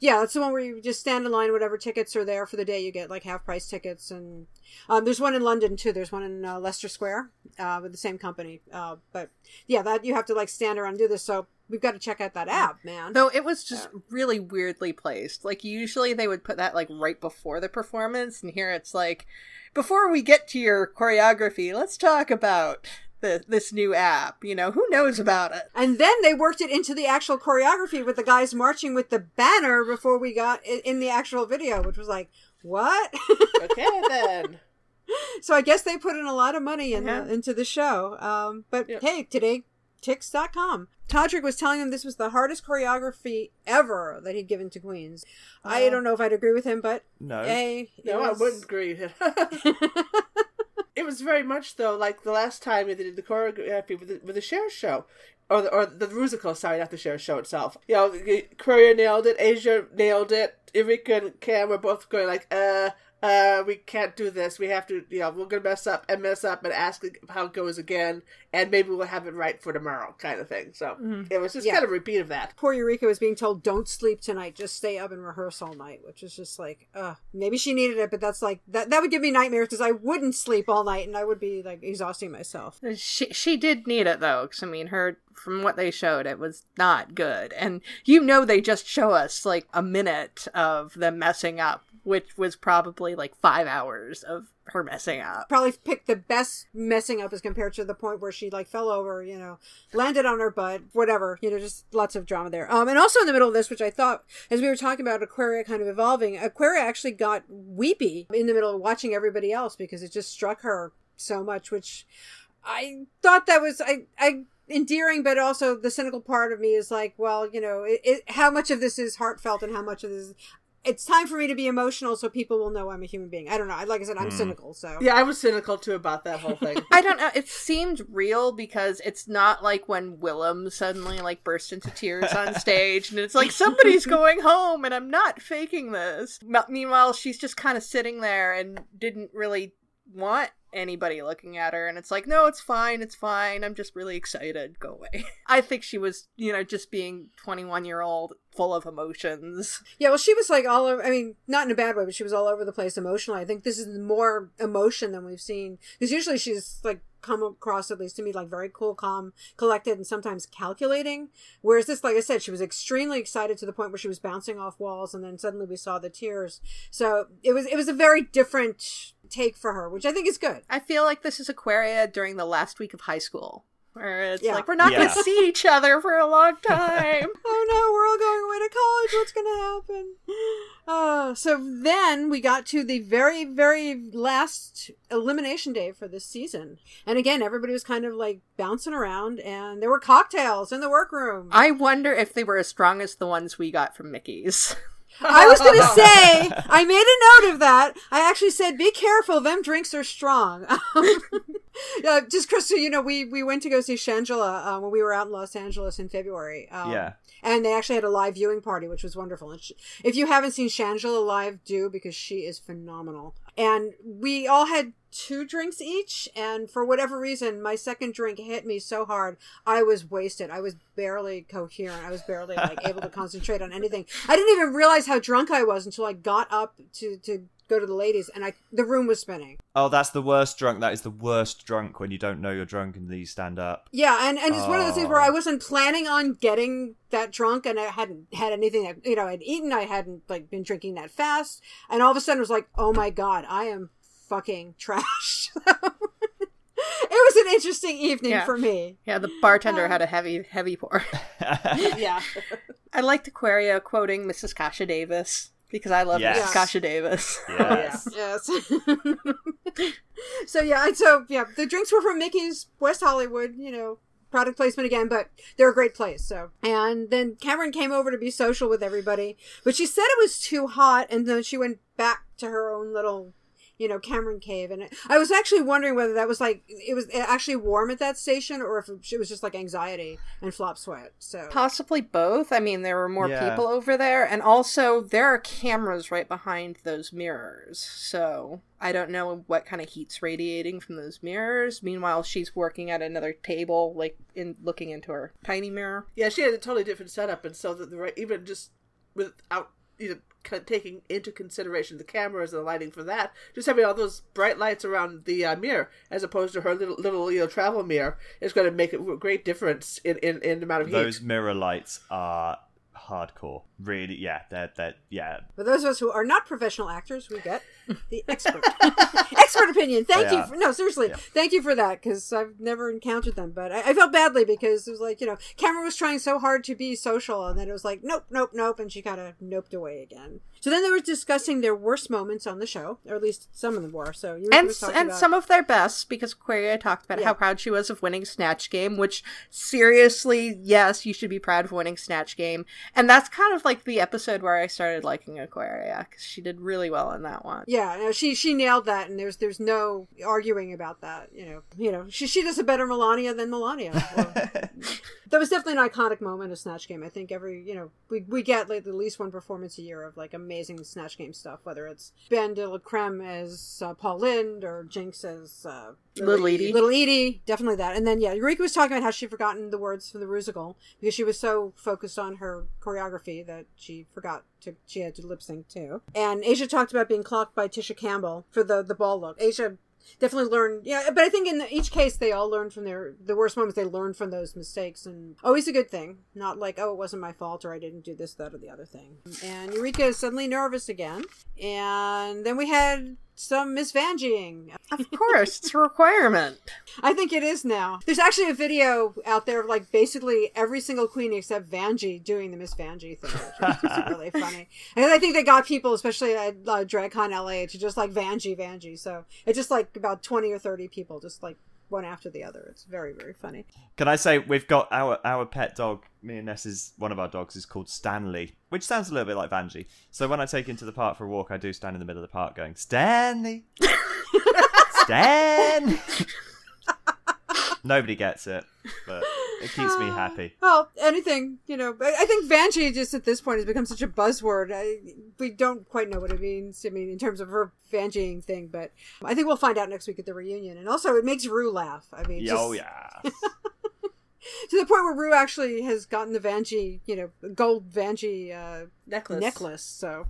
yeah, that's the one where you just stand in line. Whatever tickets are there for the day, you get like half price tickets. And um, there's one in London too. There's one in uh, Leicester Square uh, with the same company. Uh, but yeah, that you have to like stand around and do this. So we've got to check out that app, man. Though it was just really weirdly placed. Like usually they would put that like right before the performance, and here it's like, before we get to your choreography, let's talk about the, this new app. You know, who knows about it? And then they worked it into the actual choreography with the guys marching with the banner before we got in the actual video, which was like, what? Okay, then. so I guess they put in a lot of money in Yeah. the, into the show. Um, but Yeah. hey, today Tix.com. Todrick was telling him this was the hardest choreography ever that he'd given to Queens. I Oh. don't know if I'd agree with him, but No. hey, it No, I wouldn't agree. with him. it was very much though like the last time they did the choreography with the, with the Cher show. Or the, or the musical, sorry, not the Cher show itself. You know, Courier nailed it, Asia nailed it, Eureka and Cam were both going like, uh, uh, we can't do this. We have to, you know, we're gonna mess up and mess up and ask how it goes again, and maybe we'll have it right for tomorrow, kind of thing. So it was just Yeah. kind of a repeat of that. Poor Eureka was being told, "Don't sleep tonight. Just stay up and rehearse all night," which is just like, uh, maybe she needed it, but that's like that. That would give me nightmares because I wouldn't sleep all night and I would be like exhausting myself. She she did need it though, because I mean, her from what they showed, it was not good, and you know they just show us like a minute of them messing up, which was probably like five hours of her messing up. Probably picked the best messing up as compared to the point where she like fell over, you know, landed on her butt, whatever, you know, just lots of drama there. Um, and also in the middle of this, which I thought, as we were talking about Aquaria kind of evolving, Aquaria actually got weepy in the middle of watching everybody else because it just struck her so much, which I thought that was I I endearing, but also the cynical part of me is like, well, you know, it, it, how much of this is heartfelt and how much of this. Is, it's time for me to be emotional so people will know I'm a human being. I don't know. Like I said, I'm hmm. cynical, so Yeah, I was cynical too about that whole thing. I don't know. It seemed real because it's not like when Willem suddenly like burst into tears on stage, and it's like somebody's going home, and I'm not faking this. M- meanwhile, she's just kind of sitting there and didn't really want anybody looking at her, and it's like, no, it's fine, it's fine. I'm just really excited. Go away. I think she was, you know, just being 21 year old, full of emotions. Yeah, well, she was like all over. I mean, not in a bad way, but she was all over the place emotionally. I think this is more emotion than we've seen because usually she's like come across at least to me like very cool, calm, collected, and sometimes calculating. Whereas this, like I said, she was extremely excited to the point where she was bouncing off walls, and then suddenly we saw the tears. So it was it was a very different take for her, which I think is good. I feel like this is Aquaria during the last week of high school. Where it's Yeah. like we're not Yeah. gonna see each other for a long time. oh no, we're all going away to college. What's going to happen? Uh, so then we got to the very, very last elimination day for this season. And again, everybody was kind of like bouncing around, and there were cocktails in the workroom. I wonder if they were as strong as the ones we got from Mickey's. I was going to say, I made a note of that. I actually said, be careful, them drinks are strong. uh, just, Chris, so you know, we, we went to go see Shangela uh, when we were out in Los Angeles in February. Um, Yeah. And they actually had a live viewing party, which was wonderful. And she, if you haven't seen Shangela live, do because she is phenomenal. And we all had two drinks each, and for whatever reason, my second drink hit me so hard, I was wasted. I was barely coherent. I was barely like able to concentrate on anything. I didn't even realize how drunk I was until I got up to to go to the ladies, and I the room was spinning. Oh, that's the worst drunk. That is the worst drunk when you don't know you're drunk and then you stand up. Yeah, and, and it's one of those things where Oh. I wasn't planning on getting that drunk, and I hadn't had anything that you know I'd eaten. I hadn't like been drinking that fast, and all of a sudden it was like, oh my god, I am fucking trash. it was an interesting evening Yeah. for me. yeah, the bartender um, had a heavy, heavy pour. yeah. I liked Aquaria quoting Mrs. Kasha Davis because I love Yes. Mrs. Kasha Davis. Oh, yes. Yes. so yeah, and so yeah, the drinks were from Mickey's West Hollywood, you know, product placement again, but they're a great place. So, and then Cameron came over to be social with everybody, but she said it was too hot, and then she went back to her own little you know, Cameron Cave. And I was actually wondering whether that was like, it was actually warm at that station or if it was just like anxiety and flop sweat. So possibly both. I mean, there were more Yeah. people over there. And also, there are cameras right behind those mirrors. So I don't know what kind of heat's radiating from those mirrors. Meanwhile, she's working at another table, like in looking into her tiny mirror. Yeah, she had a totally different setup, and so that the right, even just without you know c- taking into consideration the cameras and the lighting for that, just having all those bright lights around the uh, mirror as opposed to her little little you know travel mirror is going to make a great difference in in, in the amount of heat. Those mirror lights are hardcore. Really, yeah, they're, they're yeah. For those of us who are not professional actors, we get the expert expert opinion. Thank you. For, no, seriously, Yeah. thank you for that because I've never encountered them. But I, I felt badly because it was like you know, Cameron was trying so hard to be social, and then it was like nope, nope, nope, and she kind of noped away again. So then they were discussing their worst moments on the show, or at least some of them were. So you and was and about- some of their best because Aquaria talked about Yeah. how proud she was of winning Snatch Game, which seriously, yes, you should be proud of winning Snatch Game, and that's kind of like the episode where I started liking Aquaria because she did really well in that one. Yeah, no, she she nailed that, and there's there's no arguing about that. You know, you know, she she does a better Melania than Melania. Well, that was definitely an iconic moment of Snatch Game. I think every you know we we get like at least one performance a year of like amazing Snatch Game stuff, whether it's Ben de la Creme as uh, Paul Lynde or Jinkx as uh, Little Edie. Little Edie, definitely that. And then yeah, Eureka was talking about how she'd forgotten the words from the Rusical because she was so focused on her choreography that she forgot to she had to lip sync too. And Asia talked about being clocked by Tisha Campbell for the the ball look. Asia definitely learned yeah but i think in each case they all learned from their the worst moments they learned from those mistakes and always a good thing not like oh it wasn't my fault or i didn't do this that or the other thing and eureka is suddenly nervous again and then we had some miss vanjying Of course, it's a requirement. I think it is now. There's actually a video out there of like basically every single queen except Vanjie doing the Miss Vanjie thing, which is really funny. And I think they got people, especially at uh, DragCon LA, to just like Vanjie, Vanjie. So it's just like about 20 or 30 people, just like one after the other. It's very, very funny. Can I say we've got our our pet dog? Me and Ness's one of our dogs is called Stanley, which sounds a little bit like Vanjie. So when I take him to the park for a walk, I do stand in the middle of the park going Stanley, Stan. Nobody gets it, but it keeps me happy. Well, anything, you know, but I think Vanjie just at this point has become such a buzzword. I, we don't quite know what it means. I mean, in terms of her Vanjieing thing, but I think we'll find out next week at the reunion. And also, it makes Ru laugh. I mean, just, Oh yeah. to the point where Ru actually has gotten the Vanjie, you know, gold Vanjie uh, necklace. necklace. So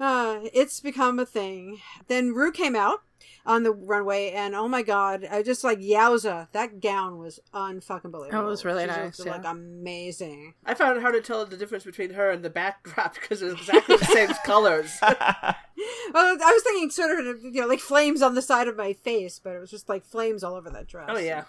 uh, it's become a thing. Then Ru came out on the runway, and oh my god, I just like yowza, that gown was unfucking believable. It was really She nice, looked, like amazing. I found it hard to tell the difference between her and the backdrop because it's exactly the same colors. Well, I was thinking sort of you know like flames on the side of my face, but it was just like flames all over that dress. Oh yeah.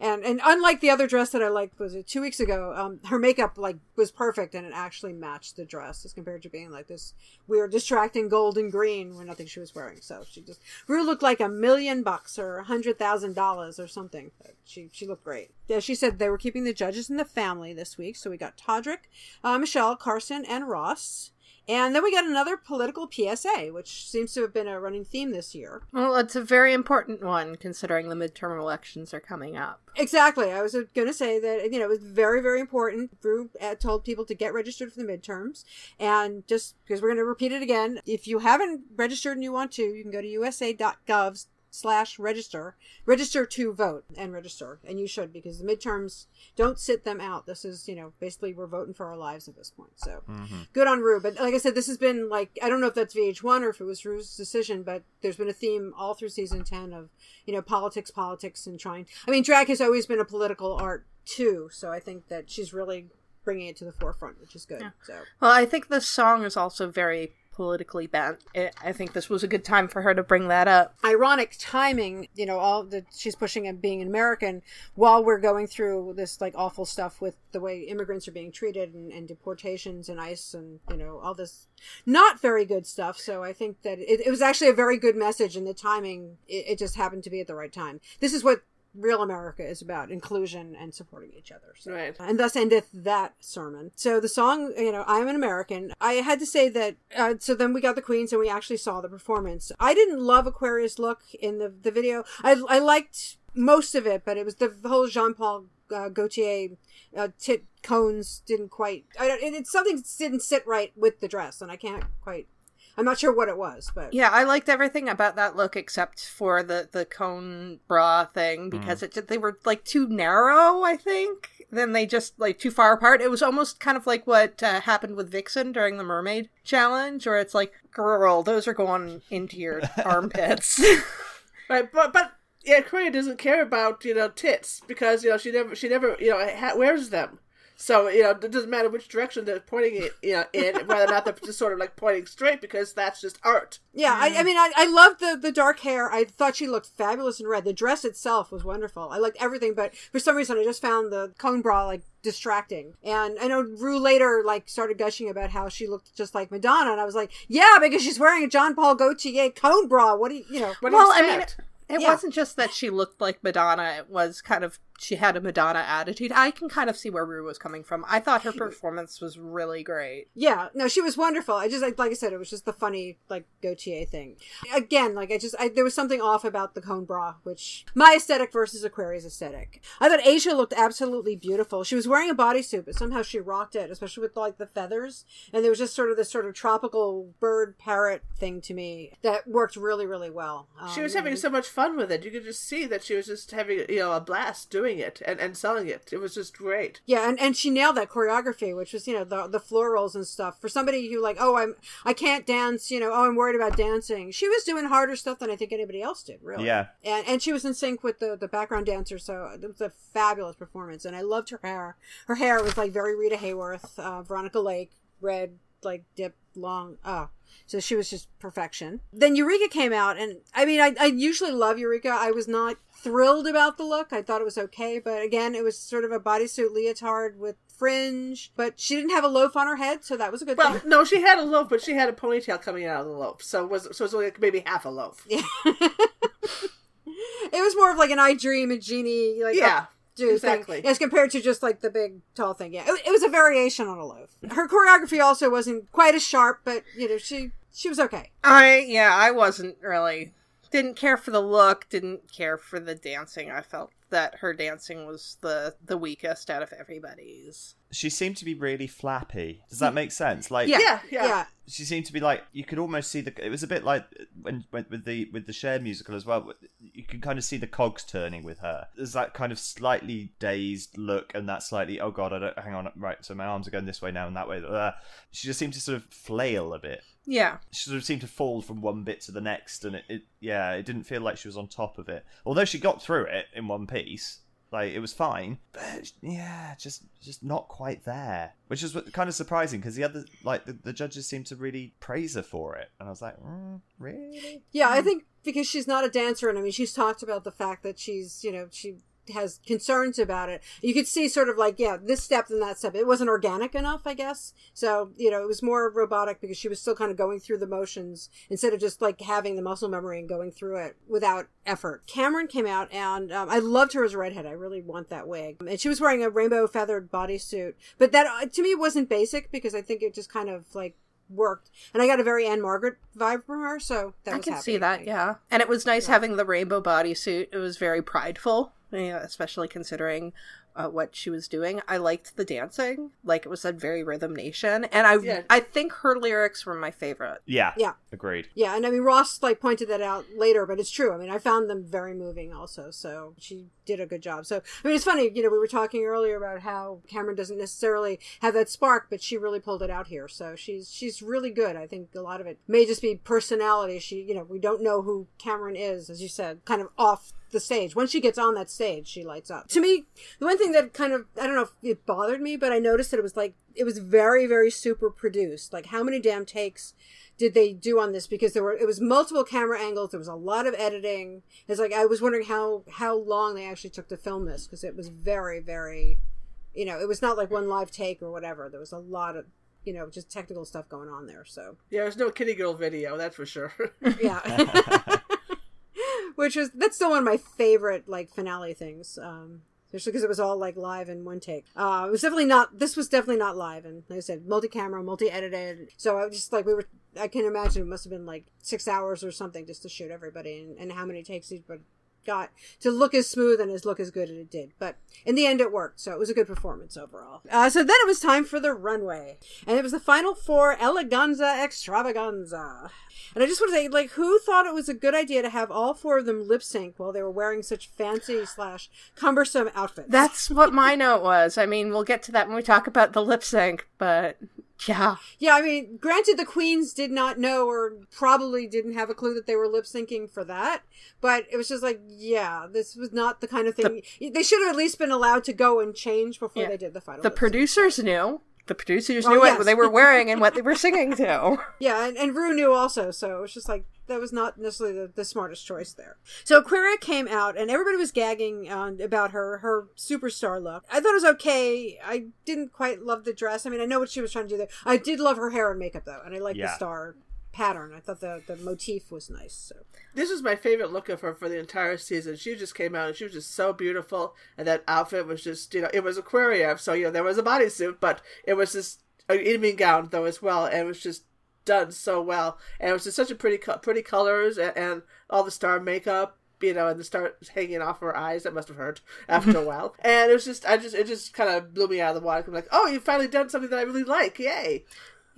And and unlike the other dress that I liked was it two weeks ago, um, her makeup like was perfect and it actually matched the dress as compared to being like this weird distracting gold and green when nothing she was wearing. So she just Ru looked like a million bucks or a hundred thousand dollars or something. But she she looked great. Yeah, she said they were keeping the judges in the family this week, so we got Todrick, uh, Michelle, Carson, and Ross. And then we got another political PSA, which seems to have been a running theme this year. Well, it's a very important one considering the midterm elections are coming up. Exactly. I was going to say that, you know, it was very, very important. Brew uh, told people to get registered for the midterms. And just because we're going to repeat it again, if you haven't registered and you want to, you can go to usa.gov slash register, register to vote and register. And you should because the midterms don't sit them out. This is, you know, basically we're voting for our lives at this point. So mm-hmm. good on Ru. But like I said, this has been like, I don't know if that's VH1 or if it was Ru's decision, but there's been a theme all through season 10 of, you know, politics, politics, and trying. I mean, drag has always been a political art too. So I think that she's really bringing it to the forefront, which is good. So Well, I think this song is also very politically bent. I I think this was a good time for her to bring that up. ironic timing, you know, all that she's pushing and being an American while we're going through this like awful stuff with the way immigrants are being treated and, and deportations and ICE and, you know, all this not very good stuff. So I think that it, it was actually a very good message and the timing, it, it just happened to be at the right time. This is what real America is about inclusion and supporting each other. So. Right. And thus endeth that sermon. So the song, you know, I'm an American. I had to say that. Uh, so then we got the Queens and we actually saw the performance. I didn't love Aquaria's look in the the video. I I liked most of it, but it was the, whole Jean Paul uh, Gaultier uh, tit cones didn't quite. I don't. It, it's something didn't sit right with the dress, and I can't quite. I'm not sure what it was, but Yeah, I liked everything about that look except for the the cone bra thing because it they were like too narrow. I think. Then they just like too far apart. It was almost kind of like what uh, happened with Vixen during the Mermaid Challenge, where it's like, girl, those are going into your armpits. Right, but but yeah, Korea doesn't care about you know tits because you know she never she never you know ha- wears them. So you know it doesn't matter which direction they're pointing it you know in whether or not they're just sort of like pointing straight because that's just art. Yeah, I, I mm. mean, I, I loved the, the dark hair. I thought she looked fabulous in red. The dress itself was wonderful. I liked everything, but for some reason, I just found the cone bra like distracting. And I know Ru later like started gushing about how she looked just like Madonna, and I was like, yeah, because she's wearing a John Paul Gaultier cone bra. What do you, you know? What do well, you I mean, expect? it Yeah. wasn't just that she looked like Madonna. It was kind of she had a Madonna attitude. I can kind of see where Ru was coming from. I thought her performance was really great. Yeah, no, she was wonderful. I just, like, like I said, it was just the funny, like, Gaultier thing. Again, like, I just, I, there was something off about the cone bra, which, my aesthetic versus Aquaria's aesthetic. I thought Asia looked absolutely beautiful. She was wearing a bodysuit, but somehow she rocked it, especially with, like, the feathers. And there was just sort of this sort of tropical bird parrot thing to me that worked really, really well. She was Um, having so much fun with it. You could just see that she was just having you know a blast doing it and, and selling it. It was just great. Yeah, and, and she nailed that choreography, which was you know the the floor rolls and stuff. For somebody who like, oh, I'm I can't dance, you know, oh, I'm worried about dancing. She was doing harder stuff than I think anybody else did, really. Yeah. and and she was in sync with the the background dancer, so it was a fabulous performance. And I loved her hair. Her hair was like very Rita Hayworth, uh, Veronica Lake, red like dip long. Oh. So she was just perfection. Then Eureka came out, and I mean, I, I usually love Eureka. I was not thrilled about the look. I thought it was okay, but again, it was sort of a bodysuit leotard with fringe. But she didn't have a loaf on her head, so that was a good Well, thing. no, she had a loaf, but she had a ponytail coming out of the loaf, so it was so it was like maybe half a loaf. Yeah. it was more of like an I Dream of Jeannie, like Yeah, do exactly. thing, as compared to just like the big tall thing. Yeah, it, it was a variation on a loaf. Her choreography also wasn't quite as sharp, but you know she she was okay. I yeah, I wasn't really didn't care for the look, didn't care for the dancing. I felt that her dancing was the the weakest out of everybody's. She seemed to be really flappy. Does that make sense? Like, Yeah. yeah, yeah. Yeah, she seemed to be like you could almost see the. It was a bit like when, when with the with the Cher musical as well. You can kind of see the cogs turning with her. There's that kind of slightly dazed look and that slightly oh god I don't hang on right so my arms are going this way now and that way. Uh, she just seemed to sort of flail a bit. Yeah. She sort of seemed to fall from one bit to the next, and it, it yeah it didn't feel like she was on top of it. Although she got through it in one piece. Like it was fine, but yeah, just just not quite there, which is what, kind of surprising because the other like the, the judges seemed to really praise her for it, and I was like, mm, really? yeah. I think because she's not a dancer, and I mean she's talked about the fact that she's you know she has concerns about it. You could see sort of like yeah this step and that step. It wasn't organic enough, I guess. So you know it was more robotic because she was still kind of going through the motions instead of just like having the muscle memory and going through it without effort. Cameron came out and um, I loved her as a redhead. I really want that wig. And she was wearing a rainbow feathered bodysuit, but that uh, to me wasn't basic because I think it just kind of like worked. And I got a very Ann-Margret vibe from her, so that I was can see that, yeah. And it was nice having the rainbow bodysuit. It was very prideful, you know, especially considering uh, what she was doing. I liked the dancing, like it was a very rhythm nation, and I Yeah. I think her lyrics were my favorite. Yeah, Yeah. agreed. Yeah, and I mean Ross like pointed that out later, but it's true. I mean, I found them very moving also. So she did a good job. So I mean, it's funny. You know, we were talking earlier about how Cameron doesn't necessarily have that spark, but she really pulled it out here. So she's she's really good. I think a lot of it may just be personality. She, you know, we don't know who Cameron is, as you said, kind of off the stage. Once she gets on that stage, she lights up. To me, the one thing that kind of I don't know if it bothered me, but I noticed that it was like it was very very super produced. Like how many damn takes did they do on this? Because there were it was multiple camera angles. There was a lot of editing. It's like i was wondering how how long they actually took to film this because it was very very you know it was not like one live take or whatever. There was a lot of you know just technical stuff going on there so. Yeah, there's no kitty girl video, that's for sure. yeah. Which is that's still one of my favorite like finale things. Um, especially because it was all like live in one take. Uh, it was definitely not. This was definitely not live, and like I said, multi-camera, multi-edited. So I was just like we were. I can imagine it must have been like six hours or something just to shoot everybody, and, and how many takes each but got to look as smooth and as look as good as it did. But in the end, it worked, so it was a good performance overall. Uh, so then it was time for the runway, and it was the final four Eleganza Extravaganza. And I just want to say, like, who thought it was a good idea to have all four of them lip sync while they were wearing such fancy slash cumbersome outfits? That's what my note was. I mean, we'll get to that when we talk about the lip sync, but yeah. Yeah, I mean, granted, the queens did not know or probably didn't have a clue that they were lip syncing for that, but it was just like, yeah, this was not the kind of thing. The, they should have at least been allowed to go and change before yeah. they did the final. The producers knew. The producers knew yes. what they were wearing and what they were singing to. Yeah, and, and Ru knew also, so it was just like, that was not necessarily the, the smartest choice there. So Aquaria came out, and everybody was gagging uh, about her her superstar look. I thought it was okay. I didn't quite love the dress. I mean, I know what she was trying to do there. I did love her hair and makeup though, and I liked yeah. the star pattern. I thought the the motif was nice. So this was my favorite look of her for the entire season. She just came out and she was just so beautiful, and that outfit was just you know it was Aquaria, so you know there was a bodysuit, but it was just an evening gown though as well, and it was just done so well, and it was just such a pretty pretty colors and, and all the star makeup you know, and the stars hanging off her eyes. That must have hurt after a while. And it was just, I just, it just kind of blew me out of the water. I'm like, oh, you've finally done something that I really like. Yay.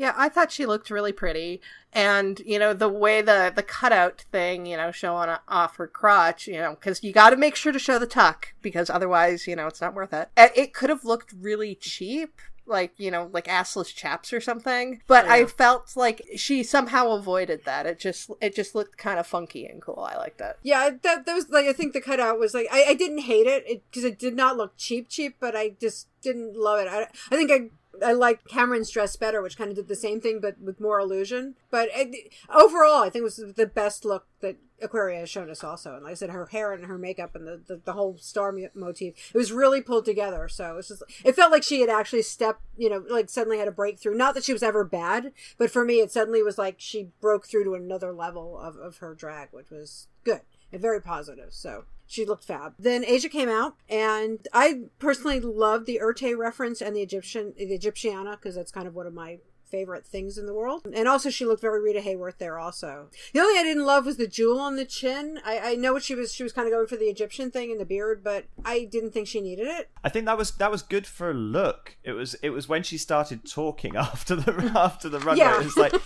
Yeah, I thought she looked really pretty, and you know the way the the cutout thing, you know, showing off her crotch, you know, because you got to make sure to show the tuck because otherwise, you know, it's not worth it. It could have looked really cheap, like you know like assless chaps or something but yeah. i felt like she somehow avoided that. It just it just looked kind of funky and cool. I like that yeah that, that was like i think the cutout was like i, I didn't hate it. Because it, it, did not look cheap cheap but i just didn't love it. I, I think i I like Cameron's dress better, which kind of did the same thing but with more illusion. But it, overall, I think it was the best look that Aquaria has shown us also. And like I said, her hair and her makeup and the, the, the whole star motif, it was really pulled together. So it's just, it felt like she had actually stepped, you know, like suddenly had a breakthrough. Not that she was ever bad, but for me, it suddenly was like she broke through to another level of, of her drag, which was good and very positive. So she looked fab. Then Asia came out, and I personally loved the Erté reference and the Egyptian, the Egyptiana, because that's kind of one of my favorite things in the world. And also, she looked very Rita Hayworth there. Also, the only I didn't love was the jewel on the chin. I, I know what she was. She was kind of going for the Egyptian thing in the beard, but I didn't think she needed it. I think that was that was good for a look. It was it was when she started talking after the after the runway. Yeah. It was like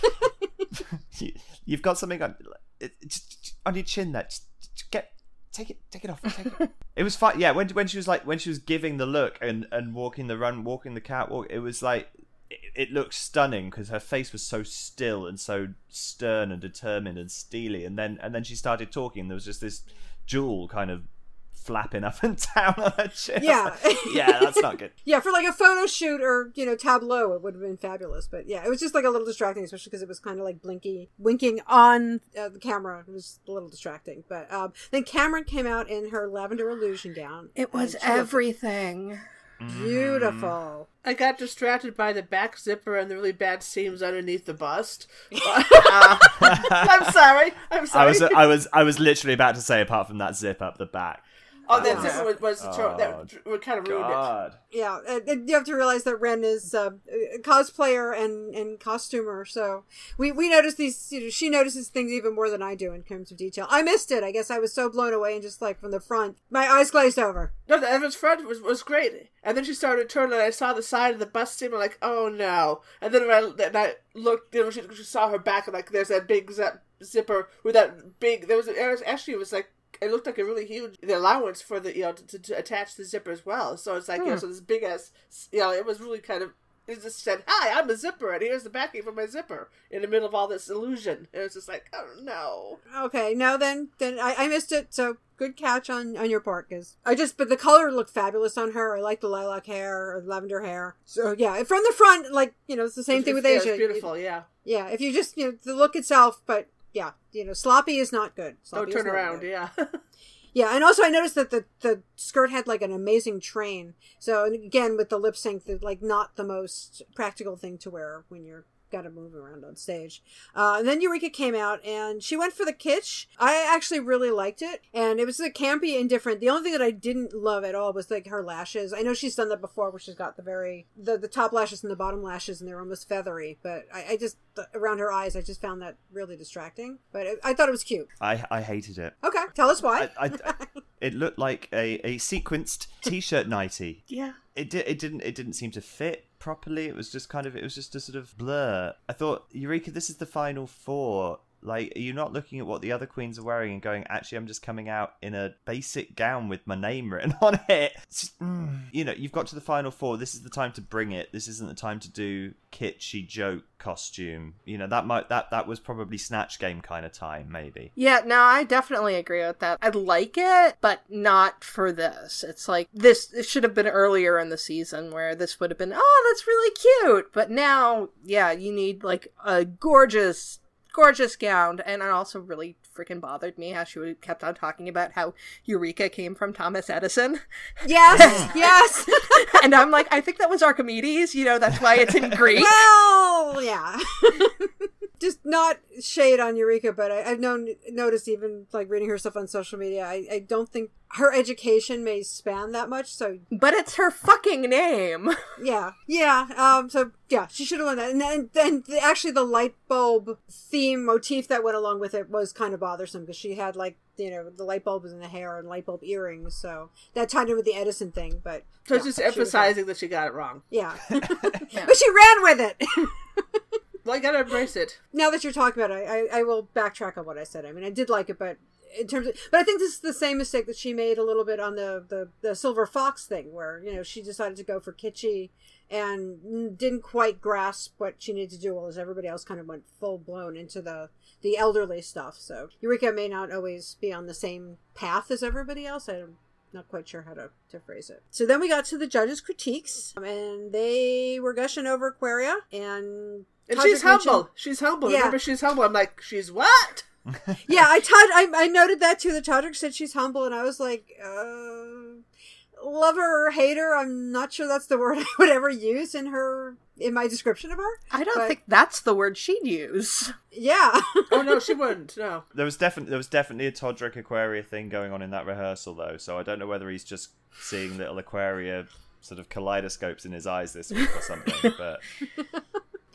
you, have got something on, it, just, on your chin that just, just get take it take it off take it. it was fun yeah when when she was like when she was giving the look and and walking the run walking the catwalk it was like it, it looked stunning because her face was so still and so stern and determined and steely and then and then she started talking there was just this jewel kind of flapping up and down on her chin. Yeah, yeah, that's not good. yeah, for like a photo shoot or you know tableau, it would have been fabulous. But yeah, it was just like a little distracting, especially because it was kind of like blinky, winking on uh, the camera. It was a little distracting. But um, then Cameron came out in her lavender illusion gown. It was everything. Beautiful. I got distracted by the back zipper and the really bad seams underneath the bust. I'm sorry. I'm sorry. I was I was I was literally about to say apart from that zip up the back. Oh, that zipper was, was oh, that would kind of ruined God. it. Yeah, and you have to realize that Ren is uh, a cosplayer and, and costumer, so we we notice these. You know, she notices things even more than I do in terms of detail. I missed it. I guess I was so blown away and just like from the front, my eyes glazed over. No, the Evans front was was great, and then she started turning, and I saw the side of the bust seam. I'm like, oh no! And then when I, and I looked, you know, she, she saw her back, and like there's that big zipper with that big. There was, it was actually it was like it looked like a really huge allowance for the you know to, to attach the zipper as well. So it's like hmm. you know, hmm. so this big ass you know it was really kind of it just said hi I'm a zipper and here's the backing for my zipper in the middle of all this illusion. And it's just like oh no. Okay, now then then I, I missed it. So good catch on on your part because I just but the color looked fabulous on her. I like the lilac hair or lavender hair. So yeah, from the front, like you know, it's the same it's, thing with yeah, Asia. beautiful, yeah. Yeah, if you just you know the look itself, but yeah, you know, sloppy is not good. Sloppy Don't turn around, good. yeah. yeah, and also I noticed that the the skirt had like an amazing train. So again, with the lip sync, like not the most practical thing to wear when you're got to move around on stage. Uh, and then Eureka came out and she went for the kitsch. I actually really liked it, and it was a campy and different. The only thing that I didn't love at all was like her lashes. I know she's done that before, where she's got the very the the top lashes and the bottom lashes, and they're almost feathery. But I, I just around her eyes, I just found that really distracting. But it, I thought it was cute. I I hated it. Okay, tell us why. I, I, it looked like a, a sequenced t-shirt nighty. Yeah. It did. It didn't. It didn't seem to fit properly. It was just kind of. It was just a sort of blur. I thought, Eureka, this is the final four. Like, are you not looking at what the other queens are wearing and going, actually, I'm just coming out in a basic gown with my name written on it? Just, mm. You know, you've got to the final four. This is the time to bring it. This isn't the time to do kitschy joke costume. You know, that might that that was probably snatch game kind of time, maybe. Yeah, no, I definitely agree with that. I like it, but not for this. It's like this it should have been earlier in the season where this would have been, oh, that's really cute. But now, yeah, you need like a gorgeous gorgeous gown and it also really freaking bothered me how she kept on talking about how eureka came from thomas edison. Yes yes. And i'm like i think that was archimedes you know that's why it's in greek. Well yeah just not shade on Eureka, but I, have known noticed even like reading her stuff on social media. I, I don't think her education may span that much. So, but it's her fucking name. Yeah, yeah. Um. So yeah, she should have won that. And then, then the, actually, the light bulb theme motif that went along with it was kind of bothersome because she had like you know the light bulb was in the hair and light bulb earrings, so that tied in with the Edison thing. But so yeah, just emphasizing that she got it wrong. Yeah, yeah. but she ran with it. I gotta embrace it. Now that you're talking about it, I, I will backtrack on what I said. I mean, I did like it, but in terms of, but I think this is the same mistake that she made a little bit on the, the, the Silver Fox thing, where, you know, she decided to go for kitschy and didn't quite grasp what she needed to do, as everybody else kind of went full blown into the, the elderly stuff. So Eureka may not always be on the same path as everybody else. I'm not quite sure how to, to phrase it. So then we got to the judges' critiques, um, and they were gushing over Aquaria, and and she's humble. She's humble. Yeah. Remember, she's humble. I'm like, she's what? yeah, I, Todd, I I noted that too. The Todrick said she's humble, and I was like, uh, lover or hater. I'm not sure that's the word I would ever use in her in my description of her. I don't but... think that's the word she'd use. Yeah. oh no, she wouldn't. No. There was definitely there was definitely a Todrick Aquaria thing going on in that rehearsal though. So I don't know whether he's just seeing little Aquaria sort of kaleidoscopes in his eyes this week or something, but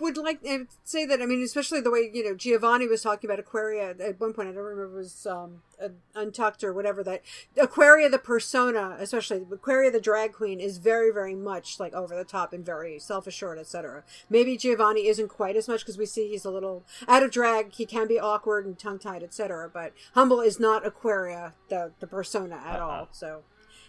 would like to say that I mean, especially the way you know Giovanni was talking about Aquaria at one point. I don't remember it was um, Untucked or whatever. That Aquaria, the persona, especially Aquaria, the drag queen, is very, very much like over the top and very self assured, etc. Maybe Giovanni isn't quite as much because we see he's a little out of drag. He can be awkward and tongue tied, etc. But humble is not Aquaria, the the persona at uh-huh. all. So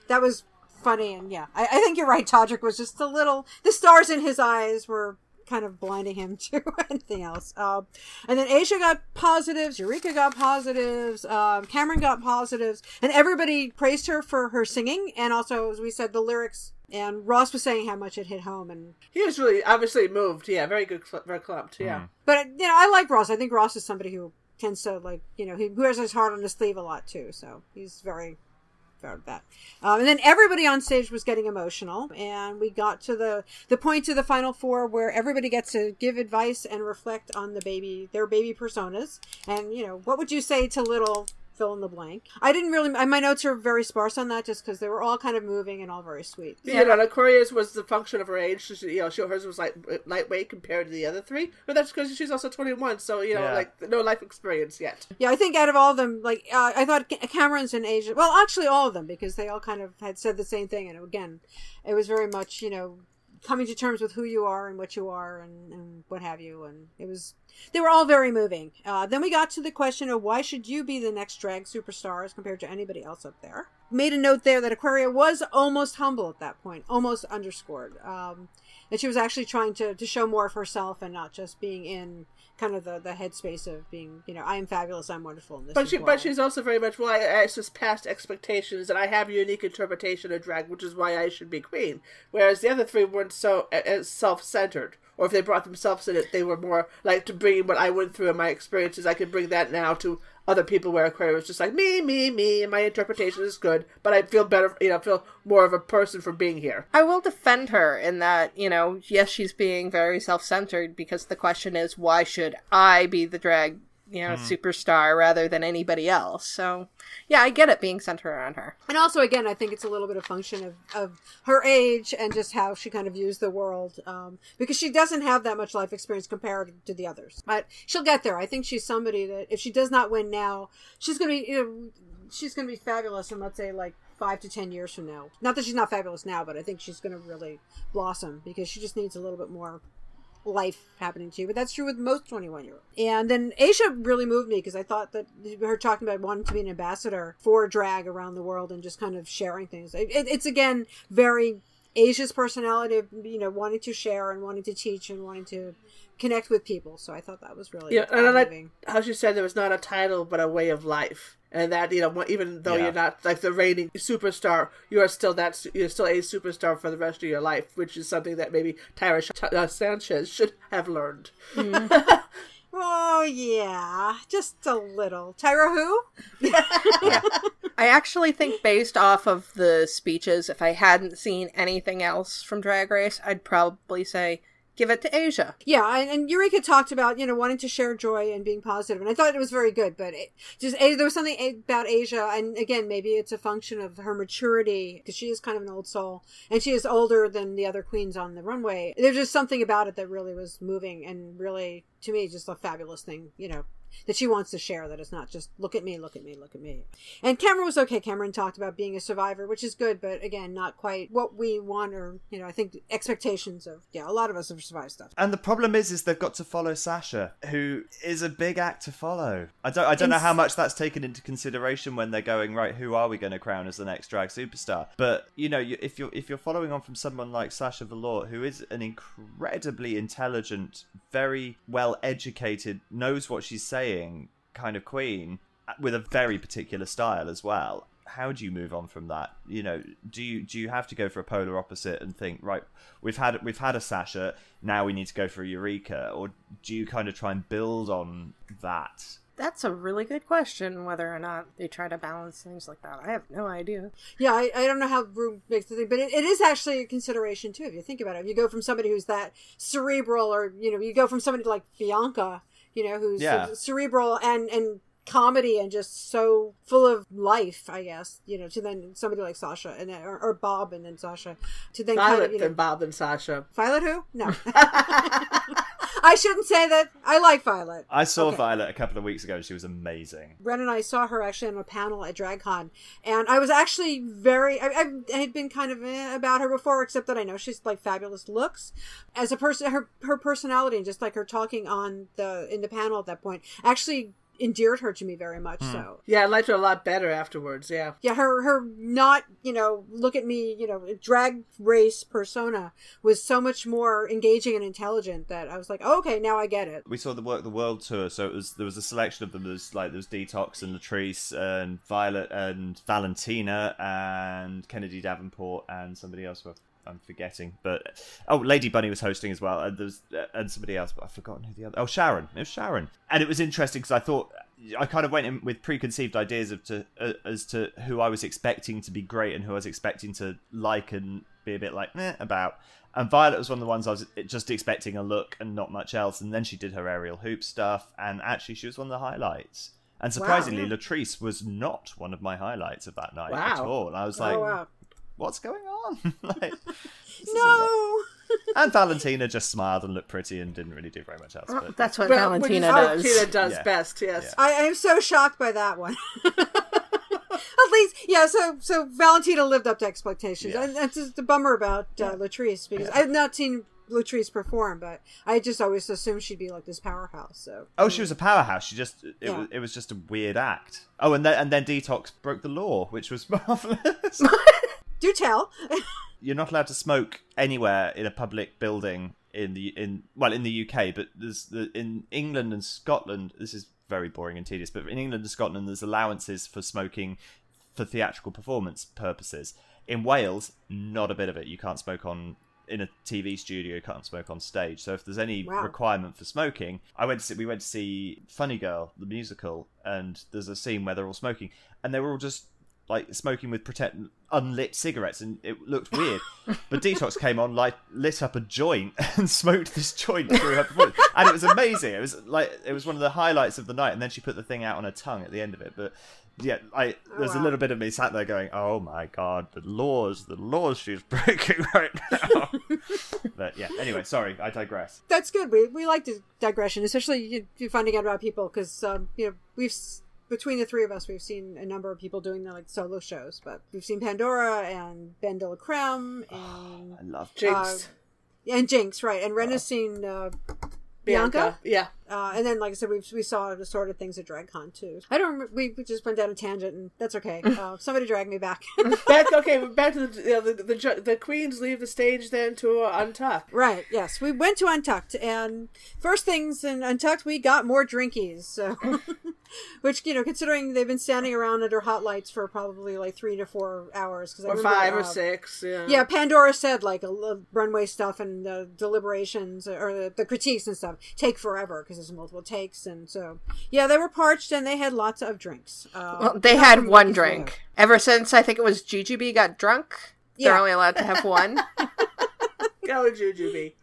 that was funny and yeah, I, I think you're right. Todrick was just a little. The stars in his eyes were kind of blinding him to anything else. Um, and then Asia got positives, Eureka got positives, um, Cameron got positives, and everybody praised her for her singing and also, as we said, the lyrics. And Ross was saying how much it hit home, and he was really obviously moved. Yeah, very good, very clumped. Yeah, mm. but you know, I like Ross. I think Ross is somebody who tends to like you know he wears his heart on his sleeve a lot too. So he's very about that. Um, and then everybody on stage was getting emotional, and we got to the the point of the final four where everybody gets to give advice and reflect on the baby, their baby personas. And you know, what would you say to little fill in the blank. I didn't really. My notes are very sparse on that, just because they were all kind of moving and all very sweet. Yeah, you know, Aquaria's was the function of her age. She, you know, she, hers was like lightweight compared to the other three, but that's because she's also twenty one. So you know, yeah. like no life experience yet. Yeah, I think out of all of them, like uh, I thought Cameron's in Asia. Well, actually, all of them because they all kind of had said the same thing, and again, it was very much you know coming to terms with who you are and what you are and, and what have you and it was they were all very moving. Uh, then we got to the question of why should you be the next drag superstar as compared to anybody else up there. Made a note there that Aquaria was almost humble at that point, almost underscored. Um, and she was actually trying to, to show more of herself and not just being in kind of the, the headspace of being, you know, I am fabulous, I'm wonderful. In this but she, well. but she's also very much well, I, it's just past expectations, and I have a unique interpretation of drag, which is why I should be queen. Whereas the other three weren't so uh, self centered or if they brought themselves in it, they were more like to bring what I went through and my experiences. I could bring that now to other people where Aquaria was just like me, me, me, and my interpretation is good, but I feel better, you know, feel more of a person for being here. I will defend her in that, you know, yes, she's being very self centered because the question is, why should I be the drag you know, mm. superstar rather than anybody else. So, yeah, I get it being centered around her. And also, again, I think it's a little bit of function of, of her age and just how she kind of views the world, um, because she doesn't have that much life experience compared to the others. But she'll get there. I think she's somebody that if she does not win now, she's going to be, you know, she's going to be fabulous in, let's say, like five to ten years from now. Not that she's not fabulous now, but I think she's going to really blossom because she just needs a little bit more life happening to you, but that's true with most 21 year olds. And then Asia really moved me because I thought that her talking about wanting to be an ambassador for drag around the world and just kind of sharing things. It, it, it's again very Asia's personality of, you know, wanting to share and wanting to teach and wanting to connect with people. So I thought that was really yeah. And I like how she said there was not a title but a way of life and that you know even though yeah. you're not like the reigning superstar you are still that you're still a superstar for the rest of your life which is something that maybe tyra uh, sanchez should have learned mm. oh yeah just a little tyra who yeah. I actually think based off of the speeches if i hadn't seen anything else from drag race i'd probably say give it to Asia. Yeah, and, and, Eureka talked about you know wanting to share joy and being positive, and I thought it was very good. But it, just eh, there was something eh, about Asia, and again, maybe it's a function of her maturity because she is kind of an old soul, and she is older than the other queens on the runway. There's just something about it that really was moving and really to me just a fabulous thing. You know, that she wants to share that it's not just look at me look at me look at me. And cameron was okay. Cameron talked about being a survivor which is good but again not quite what we want or you know i think expectations of yeah a lot of us have survived stuff. And the problem is is they've got to follow sasha who is a big act to follow. I don't i don't know how much that's taken into consideration when they're going right who are we going to crown as the next drag superstar? But you know if you're if you're following on from someone like sasha velour who is an incredibly intelligent very well educated knows what she's saying saying kind of queen uh, with a very particular style as well how do you move on from that? You know do you do you have to go for a polar opposite and think right we've had we've had a sasha now we need to go for a eureka or do you kind of try and build on that? That's a really good question whether or not they try to balance things like that. I have no idea. Yeah i, I don't know how room makes the thing but it, it is actually a consideration too if you think about it. If you go from somebody who's that cerebral or you know you go from somebody like bianca you know, who's yeah. cerebral and and comedy and just so full of life, I guess, you know, to then somebody like Sasha and or, or Bob and then Sasha to then Violet kind of, you know, and Bob and Sasha. Violet who? No. I shouldn't say that. I like Violet. I saw okay. Violet a couple of weeks ago. She was amazing. Bren and I saw her actually on a panel at DragCon, and I was actually very. I, I had been kind of eh about her before, except that I know she's like fabulous looks as a person. Her her personality and just like her talking on the in the panel at that point actually endeared her to me very much. Mm. So yeah, I liked her a lot better afterwards. Yeah, yeah, her her not you know look at me you know drag race persona was so much more engaging and intelligent that I was like, oh, okay, now I get it. We saw the work the world tour, so it was there was a selection of them. There's like there was Detox and Latrice and Violet and Valentina and Kennedy Davenport and somebody else. I'm forgetting, but oh, Lady Bunny was hosting as well, and there's uh, and somebody else, but I've forgotten who the other. Oh, Sharon. It was Sharon, and it was interesting because I thought I kind of went in with preconceived ideas of to uh, as to who I was expecting to be great and who I was expecting to like and be a bit like eh, about. And Violet was one of the ones I was just expecting a look and not much else. And then she did her aerial hoop stuff, and actually she was one of the highlights. And surprisingly, wow. Latrice was not one of my highlights of that night wow. at all. And I was like, oh, wow what's going on? like, no. and Valentina just smiled and looked pretty and didn't really do very much else. But... That's what well, Valentina does. Valentina does yeah. best. Yes, yeah. I am so shocked by that one. At least, yeah. So, so Valentina lived up to expectations. Yeah. And that's just a bummer about uh, Latrice because I've not seen Latrice perform, but I just always assumed she'd be like this powerhouse. So oh, she was a powerhouse. She just it yeah. was it was just a weird act. Oh, and then and then Detox broke the law, which was marvelous. Do tell. You're not allowed to smoke anywhere in a public building in the in well in the UK, but there's the in England and Scotland. This is very boring and tedious, but in England and Scotland, there's allowances for smoking for theatrical performance purposes. In Wales, not a bit of it. You can't smoke on in a TV studio, you can't smoke on stage. So if there's any Wow. requirement for smoking, I went to see, we went to see Funny Girl, the musical, and there's a scene where they're all smoking, and they were all just like smoking with pretend unlit cigarettes, and it looked weird. but Detox came on, like lit up a joint and smoked this joint through her performance, and it was amazing. It was like it was one of the highlights of the night, and then she put the thing out on her tongue at the end of it, but. Yeah, I there's a little bit of me sat there going, "Oh my god, the laws, the laws she's breaking right now." but yeah, anyway, sorry, I digress. That's good. We, we like digression, especially you, you finding out about people because um, you know we've s- between the three of us we've seen a number of people doing their like solo shows, but we've seen Pandora and Ben de la Creme and I love Jinkx, and Jinkx, right? And Ren has seen uh, Bianca. Yeah. Uh, and then, like I said, we we saw the sort of things at DragCon too. I don't. Remember, we, we just went down a tangent, and that's okay. Uh, somebody drag me back. back okay, back to the you know, the, the the queens leave the stage then to uh, Untuck. right. Yes, we went to Untucked, and first things in Untucked, we got more drinkies. So, which you know, considering they've been standing around under hot lights for probably like three to four hours, because Or five or six. Yeah. Yeah, Pandora said like a runway stuff and the deliberations or the, the critiques and stuff take forever because there's multiple takes, and so yeah, they were parched and they had lots of drinks. Uh, Well, they had one Ricky's drink. Ever since I think it was Jujubee got drunk, they're Yeah. only allowed to have one. Go Jujubee.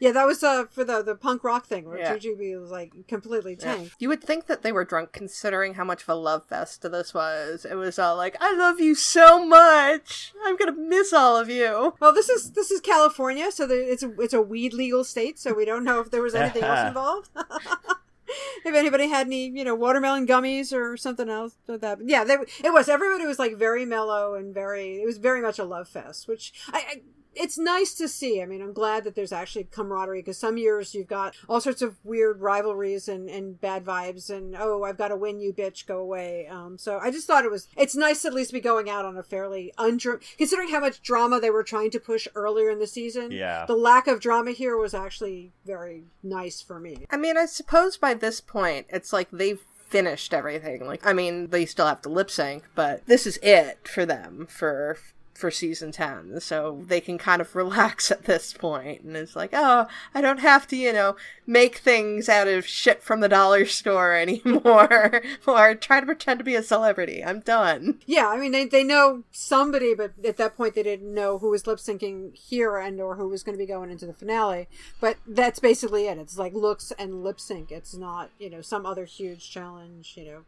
Yeah, that was uh, for the the punk rock thing where Yeah. Jujubee was like completely tanked. You would think that they were drunk considering how much of a love fest this was. It was all like, I love you so much. I'm gonna miss all of you. Well, this is this is California, so there, it's a, it's a weed legal state, so we don't know if there was anything else involved. if anybody had any, you know, watermelon gummies or something else with that. But yeah, they, it was. Everybody was like very mellow and very. It was very much a love fest, which I. I it's nice to see. I mean, I'm glad that there's actually camaraderie because some years you've got all sorts of weird rivalries and, and bad vibes and oh, I've got to win you, bitch, go away. Um, so I just thought it was it's nice to at least be going out on a fairly undra- considering how much drama they were trying to push earlier in the season. Yeah. the lack of drama here was actually very nice for me. I mean, I suppose by this point, it's like they've finished everything. Like, I mean, they still have to lip sync, but this is it for them for for season 10 so they can kind of relax at this point and it's like oh i don't have to you know make things out of shit from the dollar store anymore or try to pretend to be a celebrity i'm done Yeah, I mean they they know somebody, but at that point they didn't know who was lip syncing here and or who was going to be going into the finale. But that's basically it. It's like looks and lip sync. It's not you know some other huge challenge. You know.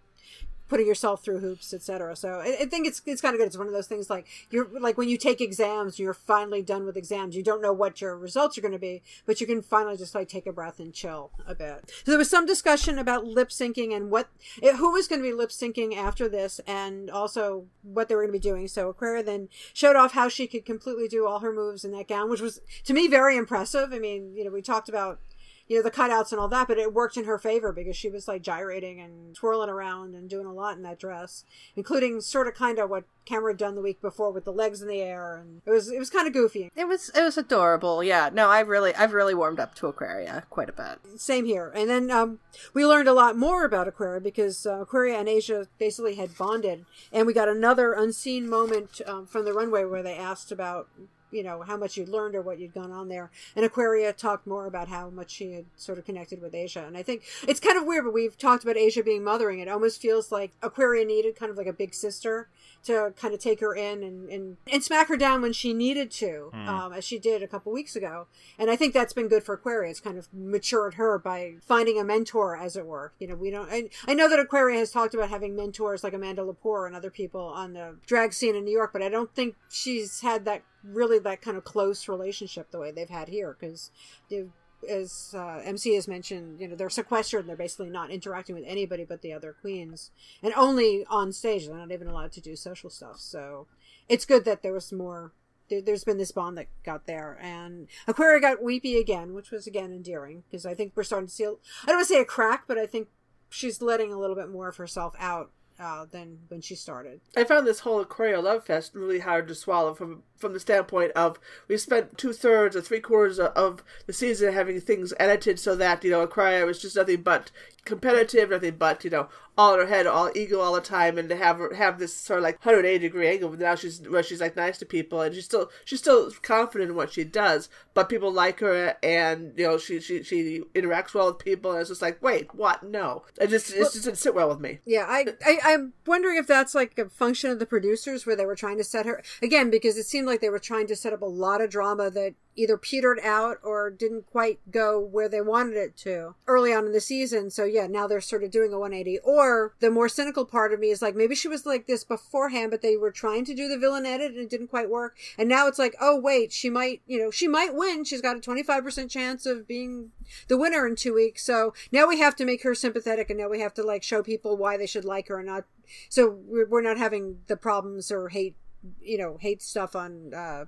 Putting yourself through hoops, etc. So I, I think it's it's kind of good. It's one of those things like you're like when you take exams, you're finally done with exams. You don't know what your results are going to be, but you can finally just like take a breath and chill a bit. So there was some discussion about lip syncing and what it, who was going to be lip syncing after this, and also what they were going to be doing. So Aquaria then showed off how she could completely do all her moves in that gown, which was to me very impressive. I mean, you know, we talked about you know the cutouts and all that but it worked in her favor because she was like gyrating and twirling around and doing a lot in that dress including sort of kind of what Cameron had done the week before with the legs in the air and it was it was kind of goofy. It was it was adorable yeah. No i really i've really warmed up to aquaria quite a bit. Same here. And then um, we learned a lot more about aquaria because uh, aquaria and asia basically had bonded and we got another unseen moment um, from the runway where they asked about you know how much you'd learned or what you'd gone on there and aquaria talked more about how much she had sort of connected with asia and i think it's kind of weird but we've talked about asia being mothering it almost feels like aquaria needed kind of like a big sister to kind of take her in and, and, and smack her down when she needed to, um, as she did a couple weeks ago. And I think that's been good for Aquaria. It's kind of matured her by finding a mentor, as it were. You know, we don't. I, I know that Aquaria has talked about having mentors like Amanda Lepore and other people on the drag scene in New York, but I don't think she's had that really that kind of close relationship the way they've had here because as uh, MC has mentioned, you know, they're sequestered and they're basically not interacting with anybody but the other queens, and only on stage. They're not even allowed to do social stuff. So it's good that there was more. There, there's been this bond that got there, and Aquaria got weepy again, which was again endearing because I think we're starting to see. I don't want to say a crack, but I think she's letting a little bit more of herself out uh, than when she started. I found this whole Aquaria Love Fest really hard to swallow from from the standpoint of we spent two thirds or three quarters of, the season having things edited so that you know Aquaria was just nothing but competitive, nothing but you know all in her head, all ego all the time, and to have her have this sort of like 180 degree angle. Now she's where she's like nice to people, and she's still she's still confident in what she does, but people like her, and you know she she she interacts well with people, and it's just like wait, what? No, it just it just didn't sit well with me. Yeah, I, I I'm wondering if that's like a function of the producers where they were trying to set her again because it seemed like they were trying to set up a lot of drama that either petered out or didn't quite go where they wanted it to early on in the season. So yeah, now they're sort of doing a 180. Or the more cynical part of me is like maybe she was like this beforehand, but they were trying to do the villain edit and it didn't quite work. And now it's like, oh wait, she might, you know, she might win. She's got a 25% chance of being the winner in two weeks. So now we have to make her sympathetic and now we have to like show people why they should like her and not. So we're, not having the problems or hate, you know, hate stuff on, uh,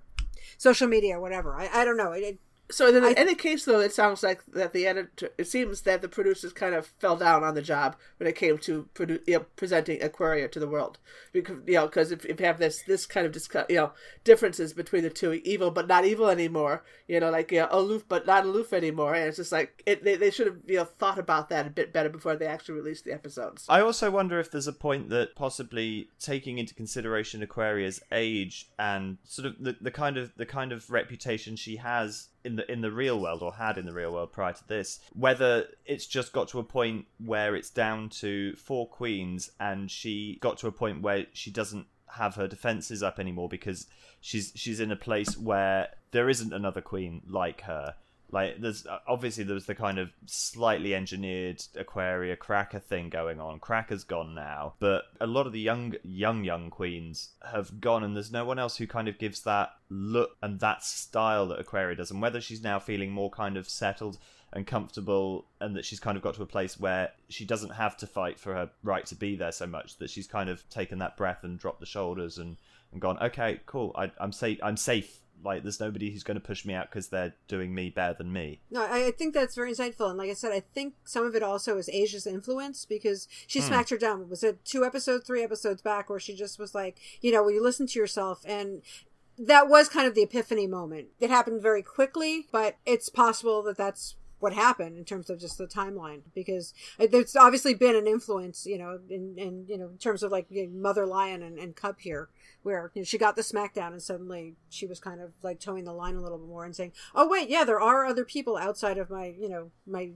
social media whatever. I, I don't know. It, So in, I- in any case, though, it sounds like that the editor. It seems that the producers kind of fell down on the job when it came to produ- you know, presenting Aquaria to the world, because you know, because if, if you have this this kind of discuss, you know, differences between the two, evil but not evil anymore, you know, like you know, aloof but not aloof anymore, and it's just like it, they they should have you know thought about that a bit better before they actually released the episodes. I also wonder if there's a point that possibly taking into consideration Aquaria's age and sort of the, the kind of the kind of reputation she has in the in the real world or had in the real world prior to this, whether it's just got to a point where it's down to four queens and she got to a point where she doesn't have her defenses up anymore because she's she's in a place where there isn't another queen like her like there's uh, obviously there's the kind of slightly engineered aquaria cracker thing going on. Cracker's gone now but a lot of the young young young queens have gone and there's no one else who kind of gives that look and that style that aquaria does. And whether she's now feeling more kind of settled and comfortable and that she's kind of got to a place where she doesn't have to fight for her right to be there so much that she's kind of taken that breath and dropped the shoulders and, and gone okay cool. I, i'm safe i'm safe like there's nobody who's going to push me out because they're doing me better than me No, I, I think that's very insightful. And like I said, I think some of it also is Asia's influence because she hmm. smacked her down. Was it two episodes, three episodes back where she just was like, you know, when you listen to yourself and that was kind of the epiphany moment. It happened very quickly, but it's possible that that's what happened in terms of just the timeline because there's obviously been an influence, you know, in, in you know, in terms of like you know, Mother Lion and, and Cup here where you know, she got the smackdown and suddenly she was kind of like towing the line a little bit more and saying, "Oh wait, yeah, there are other people outside of my you know my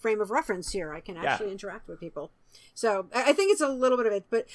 frame of reference here. I can actually interact with people." So I think it's a little bit of it, but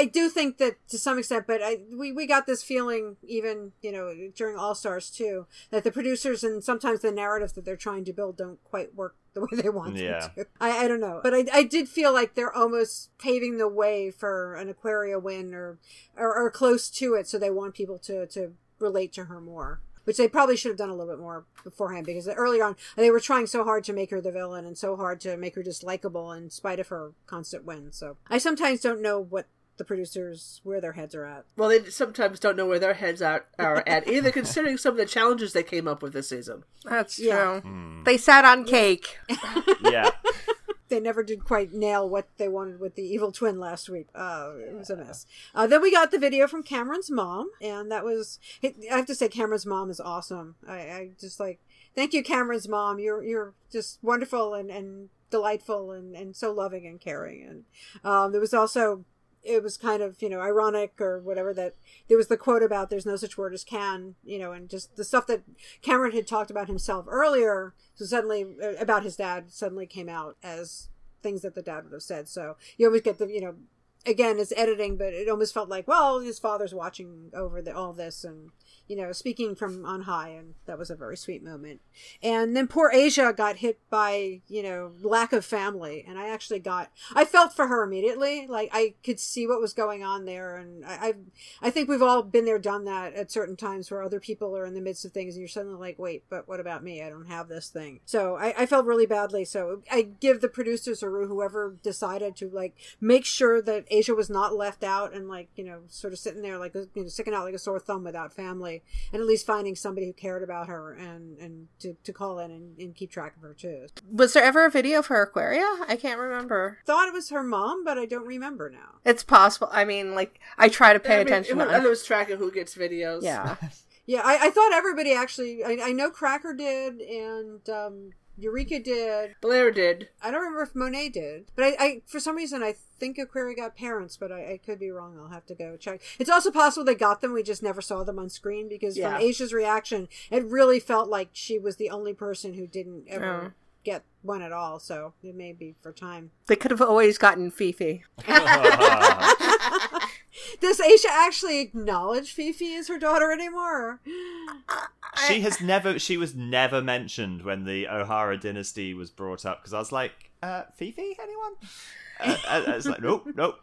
I do think that to some extent, but I we, we got this feeling even you know during All Stars too that the producers and sometimes the narratives that they're trying to build don't quite work the way they want Yeah. them to. I, I don't know, but I, I did feel like they're almost paving the way for an Aquaria win or, or or close to it, so they want people to to relate to her more. Which they probably should have done a little bit more beforehand because earlier on they were trying so hard to make her the villain and so hard to make her dislikable in spite of her constant wins. So I sometimes don't know what the producers where their heads are at. Well, they sometimes don't know where their heads are, are at either, considering some of the challenges they came up with this season. That's Yeah. true. They sat on cake. yeah they never did quite nail what they wanted with the evil twin last week. Uh, it was a mess. Uh, then we got the video from Cameron's mom, and that was I have to say Cameron's mom is awesome. I, I just like thank you, Cameron's mom. You're you're just wonderful and and delightful and and so loving and caring. And um, there was also it was kind of you know ironic or whatever that there was the quote about there's no such word as can you know and just the stuff that cameron had talked about himself earlier so suddenly uh, about his dad suddenly came out as things that the dad would have said. So you always get the you know again it's editing but it almost felt like well his father's watching over the, all this and you know speaking from on high and that was a very sweet moment. And then poor asia got hit by you know lack of family and i actually got i felt for her immediately. Like i could see what was going on there and i i, I think we've all been there done that at certain times where other people are in the midst of things and you're suddenly like wait but what about me? I don't have this thing. So i, I felt really badly. So i give the producers or whoever decided to like make sure that asia was not left out and like you know sort of sitting there like you know sticking out like a sore thumb without family and at least finding somebody who cared about her and and to, to call in and, and keep track of her too Was there ever a video for Aquaria? I can't remember. thought it was her mom but i don't remember now It's possible. I mean, like I try to pay I mean, attention. To I lose track of who gets videos. yeah. Yeah, I, I thought everybody actually. I, I know Cracker did, and um, Eureka did. Blair did. I don't remember if Monet did, but I, I for some reason I think Aquaria got parents, but I, I could be wrong. I'll have to go check. It's also possible they got them. We just never saw them on screen because Yeah. from Asia's reaction, it really felt like she was the only person who didn't ever Oh. get one at all. So it may be for time. They could have always gotten Fifi. Does Asia actually acknowledge Fifi as her daughter anymore? she has never. She was never mentioned when the O'Hara dynasty was brought up because I was like, uh, Fifi, anyone? Uh, I, I was like, nope, nope,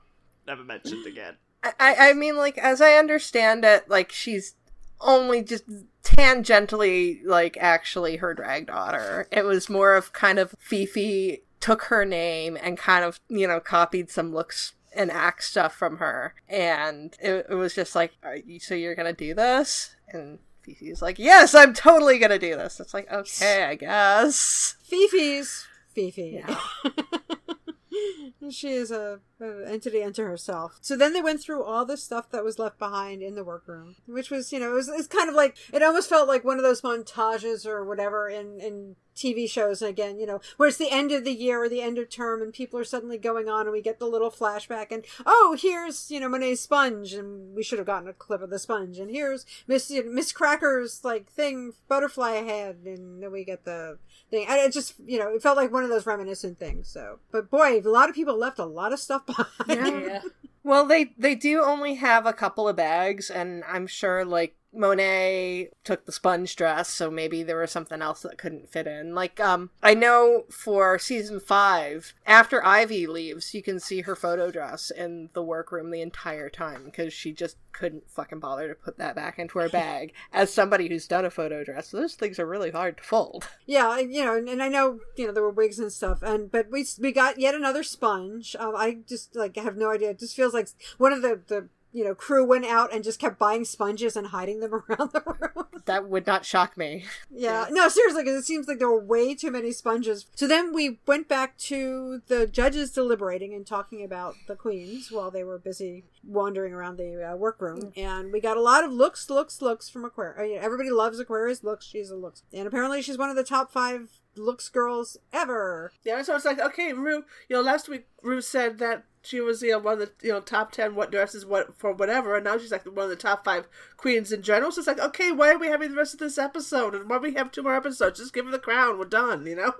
never mentioned again. I, I mean, like, as I understand it, like, she's only just tangentially, like, actually her drag daughter. It was more of kind of Fifi took her name and kind of, you know, copied some looks and act stuff from her. And it, it was just like, Are you, so you're gonna do this? And Fifi's like, yes, I'm totally gonna do this. It's like, okay, I guess. Fifi's Fifi. Yeah. she is a entity unto herself. So then they went through all the stuff that was left behind in the workroom, which was, you know, it was it's kind of like it almost felt like one of those montages or whatever in in TV shows. Again, you know, where it's the end of the year or the end of term, and people are suddenly going on, and we get the little flashback, and oh, here's you know Monet's sponge, and we should have gotten a clip of the sponge, and here's Miss Miss Cracker's like thing butterfly head, and then we get the thing. And it just, you know, it felt like one of those reminiscent things. So, but boy, a lot of people left a lot of stuff behind. Yeah. Well, they they do only have a couple of bags, and I'm sure like Monet took the sponge dress, so maybe there was something else that couldn't fit in. Like, um, I know for season five, after Ivy leaves, you can see her photo dress in the workroom the entire time because she just couldn't fucking bother to put that back into her bag. As somebody who's done a photo dress, those things are really hard to fold. Yeah, you know, and, I know, you know, there were wigs and stuff, and but we we got yet another sponge. Um, I just like have no idea. It just feels like one of the the you know crew went out and just kept buying sponges and hiding them around the room. That would not shock me. Yeah, no, seriously, because it seems like there were way too many sponges. So then we went back to the judges deliberating and talking about the queens while they were busy wandering around the uh, workroom, and we got a lot of looks, looks, looks from Aquaria. Everybody loves Aquaria's. looks. She's a looks, and apparently she's one of the top five looks girls ever. Yeah, so it's like, okay, Ru, you know, last week Ru said that she was, you know, one of the, you know, top 10 what dresses what for whatever, and now she's like one of the top five queens in general. So it's like, okay, why are we having the rest of this episode? And why do we have two more episodes? Just give her the crown. We're done, you know?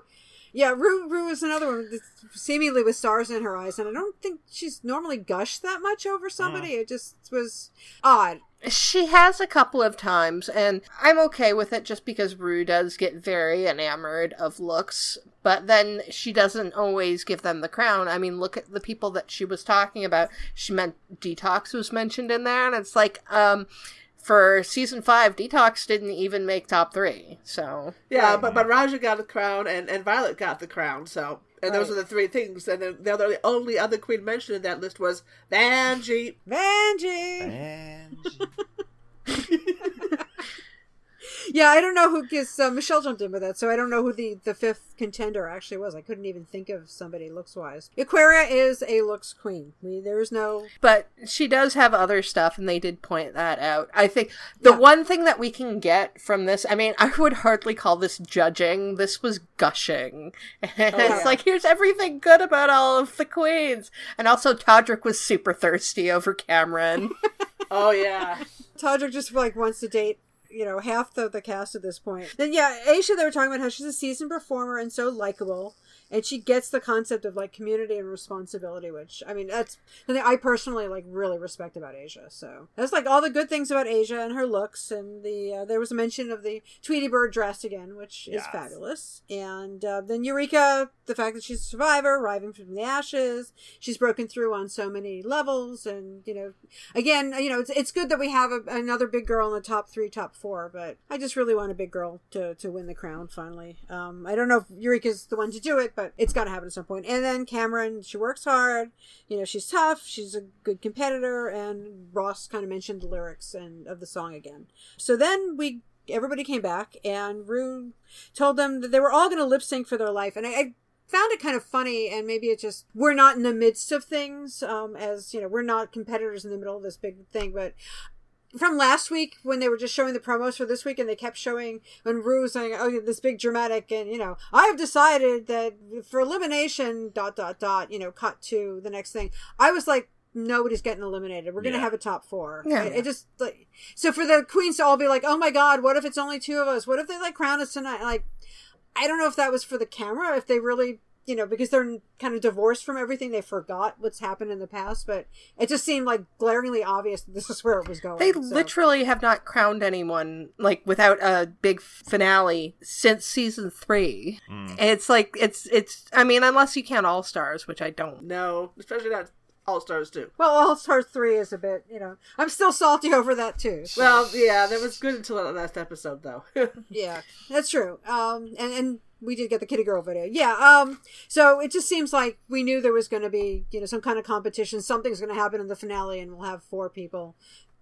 Yeah, Ru, Ru is another one, that's seemingly with stars in her eyes, and I don't think she's normally gushed that much over somebody. It just was odd. She has a couple of times, and I'm okay with it just because Ru does get very enamored of looks, but then she doesn't always give them the crown. I mean, look at the people that she was talking about. She meant Detox was mentioned in there, and it's like, um, for season five, Detox didn't even make top three, so. Yeah, but but Raja got the crown and, and Violet got the crown, so and those are the three things. And then the other the only other queen mentioned in that list was Vanjie. Vanjie! And Yeah, I don't know who because uh, Michelle jumped in with that, so I don't know who the the fifth contender actually was. I couldn't even think of somebody looks wise. Aquaria is a looks queen. We, there is no But she does have other stuff, and they did point that out. I think the Yeah. one thing that we can get from this, I mean, I would hardly call this judging. This was gushing. Oh, it's yeah. like, here's everything good about all of the queens. And also, Todrick was super thirsty over Cameron. Oh yeah. Todrick just like wants to date. You know, half the, the cast at this point. Then, yeah, Asia, they were talking about how she's a seasoned performer and so likable. And she gets the concept of like community and responsibility, which I mean, that's something I personally like really respect about Asia. So that's like all the good things about Asia and her looks. And the uh, there was a mention of the Tweety Bird dress again, which is fabulous. And uh, then Eureka, the fact that she's a survivor, rising from the ashes. She's broken through on so many levels, and you know, again, you know, it's it's good that we have a, another big girl in the top three, top four. But I just really want a big girl to to win the crown finally. Um, I don't know if Eureka's the one to do it, but it's got to happen at some point. And then Cameron, she works hard. You know, she's tough. She's a good competitor. And Ross kind of mentioned the lyrics and of the song again. So then we everybody came back, and Ru told them that they were all going to lip sync for their life, and I. I found it kind of funny and maybe it just we're not in the midst of things um as you know we're not competitors in the middle of this big thing but from last week when they were just showing the promos for this week and they kept showing when Ru was saying, "Oh, this big dramatic," and you know, I have decided that for elimination, dot dot dot, you know, cut to the next thing. I was like, nobody's getting eliminated. We're gonna Yeah. have a top four. Yeah. It, it just like so for the queens to all be like, "Oh my god, what if it's only two of us? What if they like crown us tonight?" Like, I don't know if that was for the camera, if they really. You know, because they're kind of divorced from everything, they forgot what's happened in the past. But it just seemed like glaringly obvious that this is where it was going. They so. literally have not crowned anyone like without a big finale since season three. It's like it's it's. I mean, unless you count All Stars, which I don't. know, especially not All Stars 2. Well, All Stars 3 is a bit, you know, I'm still salty over that too. Well, yeah, that was good until that last episode, though. yeah, that's true. Um, and, and we did get the Kitty Girl video. Yeah, um, so it just seems like we knew there was going to be, you know, some kind of competition. Something's going to happen in the finale, and we'll have four people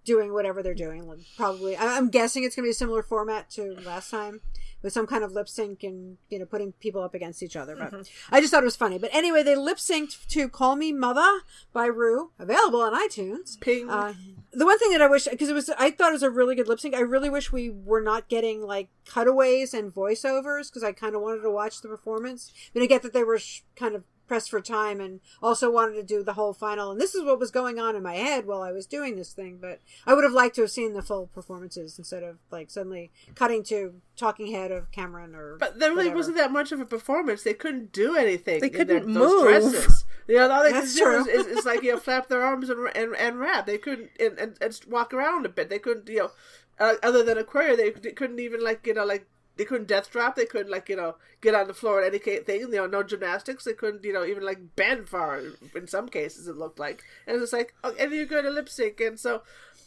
doing whatever they're doing. Like, Probably, I'm guessing it's going to be a similar format to last time. With some kind of lip sync and you know putting people up against each other, but I just thought it was funny. But anyway, they lip synced to "Call Me Mother" by Ru, available on iTunes. Ping. Uh, the one thing that I wish, because it was, I thought it was a really good lip sync. I really wish we were not getting like cutaways and voiceovers because I kind of wanted to watch the performance. I mean, I get that they were sh- kind of pressed for time and also wanted to do the whole final. And this is what was going on in my head while I was doing this thing. But I would have liked to have seen the full performances instead of like suddenly cutting to talking head of Cameron or. But there really whatever. wasn't that much of a performance. They couldn't do anything. They couldn't their, move. Dresses. You know, all they That's could do is, is, is like you know flap their arms and and, and rap. They couldn't and, and, and walk around a bit. They couldn't you know, uh, other than Aquaria, they, they couldn't even like you know like they couldn't death drop. They couldn't like you know get on the floor at any thing. You know, no gymnastics. They couldn't you know even like bend far. In some cases, it looked like, and it's like oh, and you're going to lip sync, and so.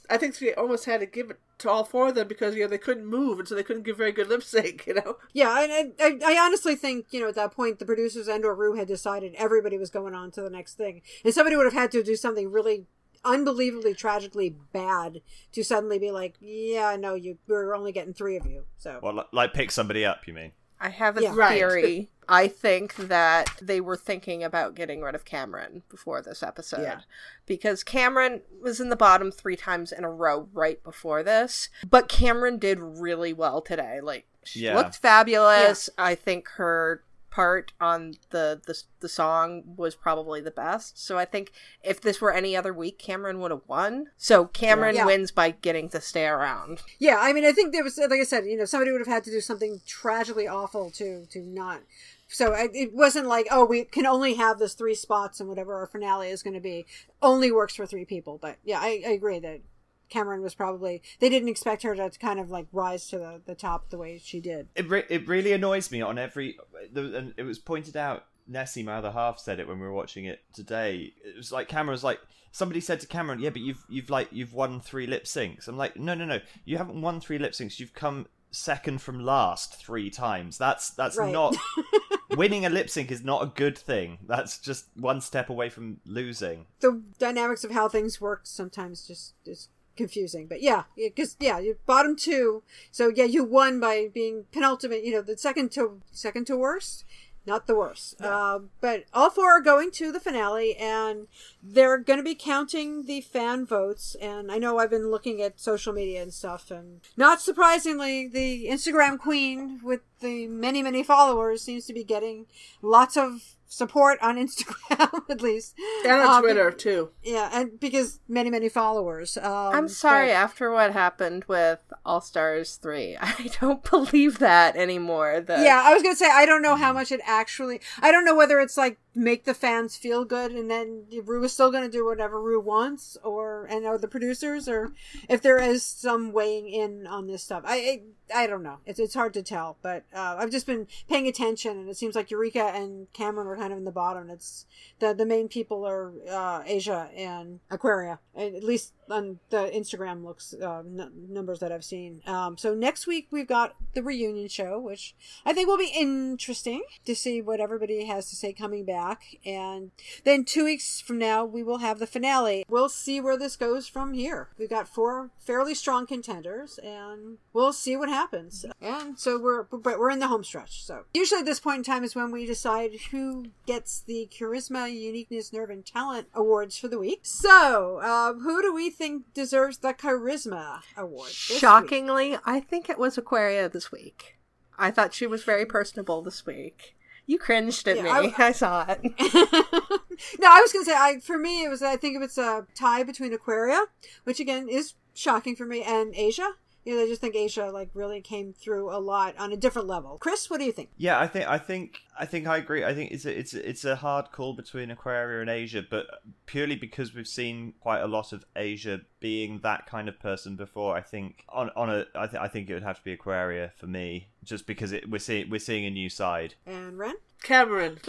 I think they almost had to give it to all four of them because you know they couldn't move and so they couldn't give very good lip sync. You know, Yeah, and I, I, I honestly think you know at that point the producers and or Ru had decided everybody was going on to the next thing, and somebody would have had to do something really unbelievably tragically bad to suddenly be like, yeah, no, you we're only getting three of you. So Well, like pick somebody up, you mean? I have a Yeah. Right. theory. I think that they were thinking about getting rid of Cameron before this episode. Yeah. Because Cameron was in the bottom three times in a row right before this. But Cameron did really well today. Like, she Yeah. looked fabulous. I think her part on the, the the song was probably the best. So I think if this were any other week, Cameron would have won. So Cameron Yeah. wins by getting to stay around. yeah, I mean, I think there was like I said, you know, somebody would have had to do something tragically awful to to not. So I, it wasn't like, oh, we can only have this three spots and whatever our finale is going to be only works for three people. But yeah, I, I agree that Cameron was probably they didn't expect her to kind of like rise to the, the top the way she did. It re- it really annoys me on every. And it was pointed out. Nessie, my other half, said it when we were watching it today. It was like Cameron was like somebody said to Cameron, "Yeah, but you've you've like you've won three lip syncs." I'm like, "No, no, no. You haven't won three lip syncs. You've come second from last three times. That's that's Right. not winning a lip sync is not a good thing. That's just one step away from losing." the dynamics of how things work sometimes just is confusing. But yeah, because yeah, you bottom two, so yeah, you won by being penultimate. You know, the second to second to worst, not the worst. Um, but all four are going to the finale, and they're going to be counting the fan votes. And I know I've been looking at social media and stuff, and not surprisingly, the Instagram queen with the many many followers seems to be getting lots of support on Instagram at least and on Um, Twitter too. yeah, and because many, many followers. Um, I'm sorry, but- after what happened with All Stars 3, I don't believe that anymore. That yeah, I was gonna say I don't know how much it actually. I don't know whether it's like make the fans feel good, and then Ru is still gonna do whatever Ru wants, or and or the producers, or if there is some weighing in on this stuff. I I, don't know. It's it's hard to tell, but uh, I've just been paying attention, and it seems like Eureka and Cameron are kind of in the bottom. It's the the main people are uh, Asia and Aquaria, at least on the Instagram looks uh, n- numbers that I've seen. Um, so next week we've got the reunion show, which I think will be interesting to see what everybody has to say coming back. And then two weeks from now, we will have the finale. We'll see where this goes from here. We've got four fairly strong contenders, and we'll see what happens. And so we're but we're in the home stretch. So usually at this point in time is when we decide who gets the charisma, uniqueness, nerve, and talent awards for the week. So uh, who do we think deserves the charisma award? this week? Shockingly, I think it was Aquaria this week. I thought she was very personable this week. You cringed at Yeah, me. I- I, saw it. no, I was gonna say I for me it was I think it's a tie between Aquaria, which again is shocking for me, and Asia. You know, I just think Asia like really came through a lot on a different level. Chris, what do you think? Yeah, I think I think I think I agree. I think it's a, it's a, it's a hard call between Aquaria and Asia, but purely because we've seen quite a lot of Asia being that kind of person before. I think on on a I, th- I think it would have to be Aquaria for me, just because it, we're seeing we're seeing a new side. And Ren, Cameron.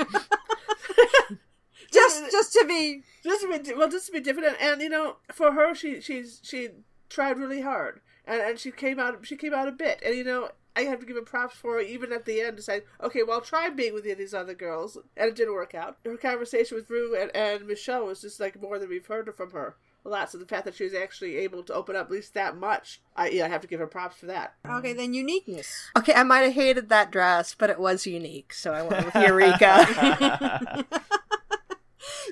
just just to be just to be well, just to be different, and, and you know, for her, she she's she tried really hard, and and she came out she came out a bit, and you know. I have to give her props for her, even at the end, to say, okay, well, I'll try being with these other girls, and it didn't work out. Her conversation with Ru and, and Michelle was just like more than we've heard from her a lot. So the fact that she was actually able to open up at least that much, I yeah, I have to give her props for that. okay. Then uniqueness. Okay, I might have hated that dress, but it was unique, so I went with Eureka.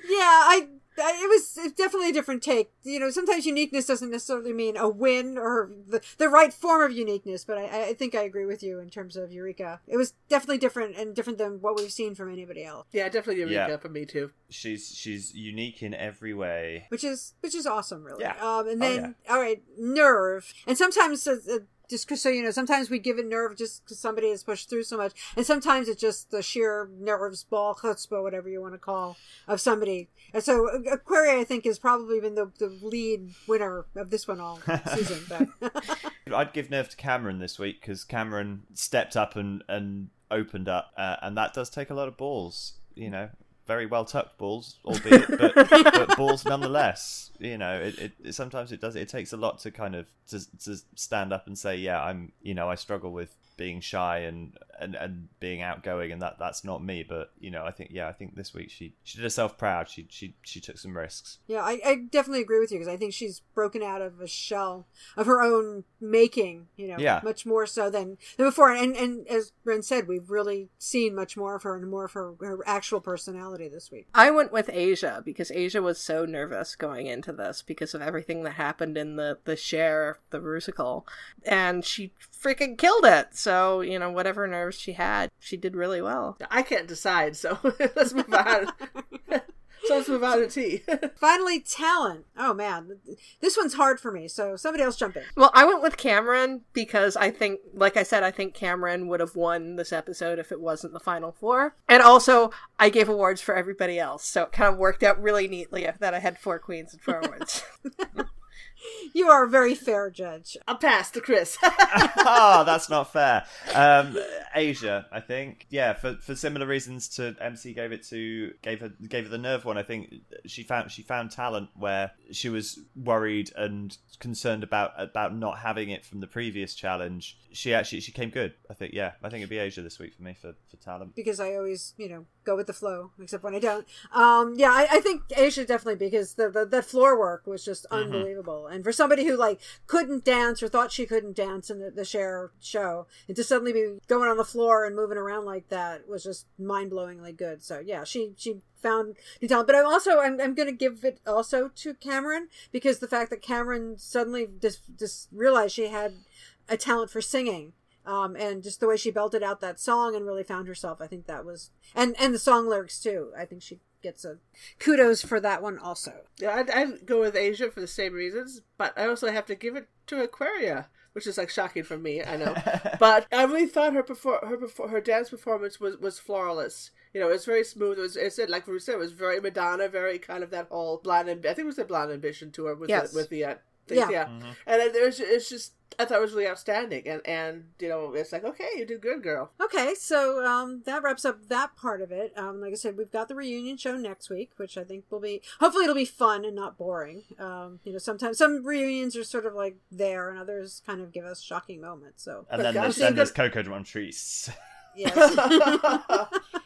Yeah, I. I- It was definitely a different take. You know, sometimes uniqueness doesn't necessarily mean a win or the, the right form of uniqueness, but I, I think I agree with you in terms of Eureka. It was definitely different and different than what we've seen from anybody else. Yeah, definitely Eureka Yeah. for me too. she's she's unique in every way. which is which is awesome, really. Yeah. Um, and Oh, then all right, nerve, and sometimes uh, uh, just so you know, sometimes we give it nerve just because somebody has pushed through so much, and sometimes it's just the sheer nerves, ball, chutzpah, whatever you want to call, of somebody. And so uh, Aquaria, I think, has probably been the, the lead winner of this one all season. But I'd give nerve to Cameron this week because Cameron stepped up and and opened up, uh, and that does take a lot of balls. You know, very well tucked balls, albeit, but, but balls nonetheless. You know, it, it, it sometimes it does. It takes a lot to kind of to to stand up and say, yeah, I'm. You know, I struggle with being shy and and and being outgoing, and that that's not me. But you know, I think yeah, I think this week she she did herself proud. She she she took some risks. yeah, I, I definitely agree with you because I think she's broken out of a shell of her own making. You know, Yeah. much more so than than before. And and as Ren said, we've really seen much more of her and more of her, her actual personality this week. I went with Asia because Asia was so nervous going into this because of everything that happened in the the Cher, the Rusical, and she freaking killed it. So you know, whatever nerves she had, she did really well. I can't decide, so let's move on. so let's move on to tea. Finally, talent. Oh man, this one's hard for me. So somebody else jump in. Well, I went with Cameron because I think, like I said, I think Cameron would have won this episode if it wasn't the final four. And also, I gave awards for everybody else, so it kind of worked out really neatly that I had four queens and four awards. You are a very fair judge. I'll pass to Chris. ah, that's not fair. Um, Asia, I think, yeah, for for similar reasons to MC gave it to gave her gave her the nerve one. I think she found she found talent where she was worried and concerned about about not having it from the previous challenge. She actually she came good. I think, yeah, I think it'd be Asia this week for me for for talent. because I always, you know, go with the flow, except when I don't. Um, yeah, I, I think Asia definitely because the, the that floor work was just unbelievable, and for somebody who like couldn't dance or thought she couldn't dance in the, the Cher show, and to suddenly be going on the floor and moving around like that was just mind blowingly good. So yeah, she she found new talent, but I'm also I'm, I'm going to give it also to Cameron because the fact that Cameron suddenly just just realized she had a talent for singing um, and just the way she belted out that song and really found herself. I think that was and and the song lyrics too. I think she gets a kudos for that one also. yeah, I'd, I'd go with Asia for the same reasons, but I also have to give it to Aquaria, which is like shocking for me. I know, but I really thought her perfor- her perfor- her dance performance was was flawless. You know, it was very smooth. It was, it said, like we said, it was very Madonna, very kind of that whole blonde. Amb- I think it was the blonde ambition tour with Yes. the, with the uh, things, Yeah. yeah. And it, it was, it's just I thought it was really outstanding, and and you know, it's like okay, you do good, girl. Okay, so um, that wraps up that part of it. Um, like I said, we've got the reunion show next week, which I think will be hopefully it'll be fun and not boring. Um, you know, sometimes some reunions are sort of like there, and others kind of give us shocking moments. So And then Okay, there's, then there's Coco Montrese. yes.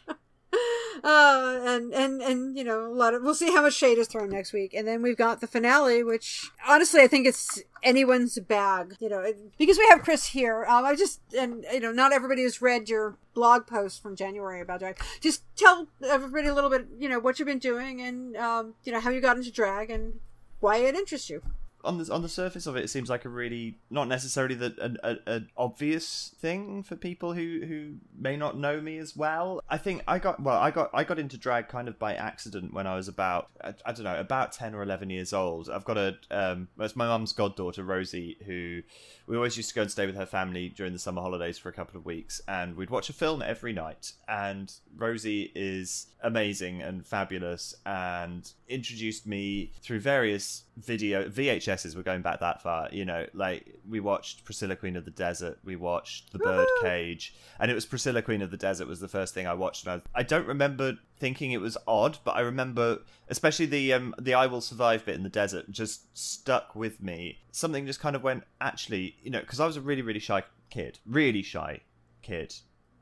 uh, and and and you know a lot of we'll see how much shade is thrown next week, and then we've got the finale, which honestly I think it's anyone's bag, you know, it- because we have Chris here. Um, I just and you know not everybody has read your blog post from January about drag. Just tell everybody a little bit, you know, what you've been doing and um, you know how you got into drag and why it interests you. On the on the surface of it, it seems like a really not necessarily the an, an obvious thing for people who who may not know me as well. I think I got well, I got I got into drag kind of by accident when I was about I, I don't know about ten or eleven years old. I've got a um, it's my mum's goddaughter Rosie who we always used to go and stay with her family during the summer holidays for a couple of weeks, and we'd watch a film every night. And Rosie is amazing and fabulous, and introduced me through various video VHSs. We're going back that far, you know. Like we watched Priscilla Queen of the Desert, we watched The Bird Cage, and it was Priscilla Queen of the Desert was the first thing I watched. And I, I don't remember thinking it was odd, but I remember especially the um the I Will Survive bit in the desert just stuck with me. Something just kind of went actually, you know, because I was a really really shy kid, really shy kid,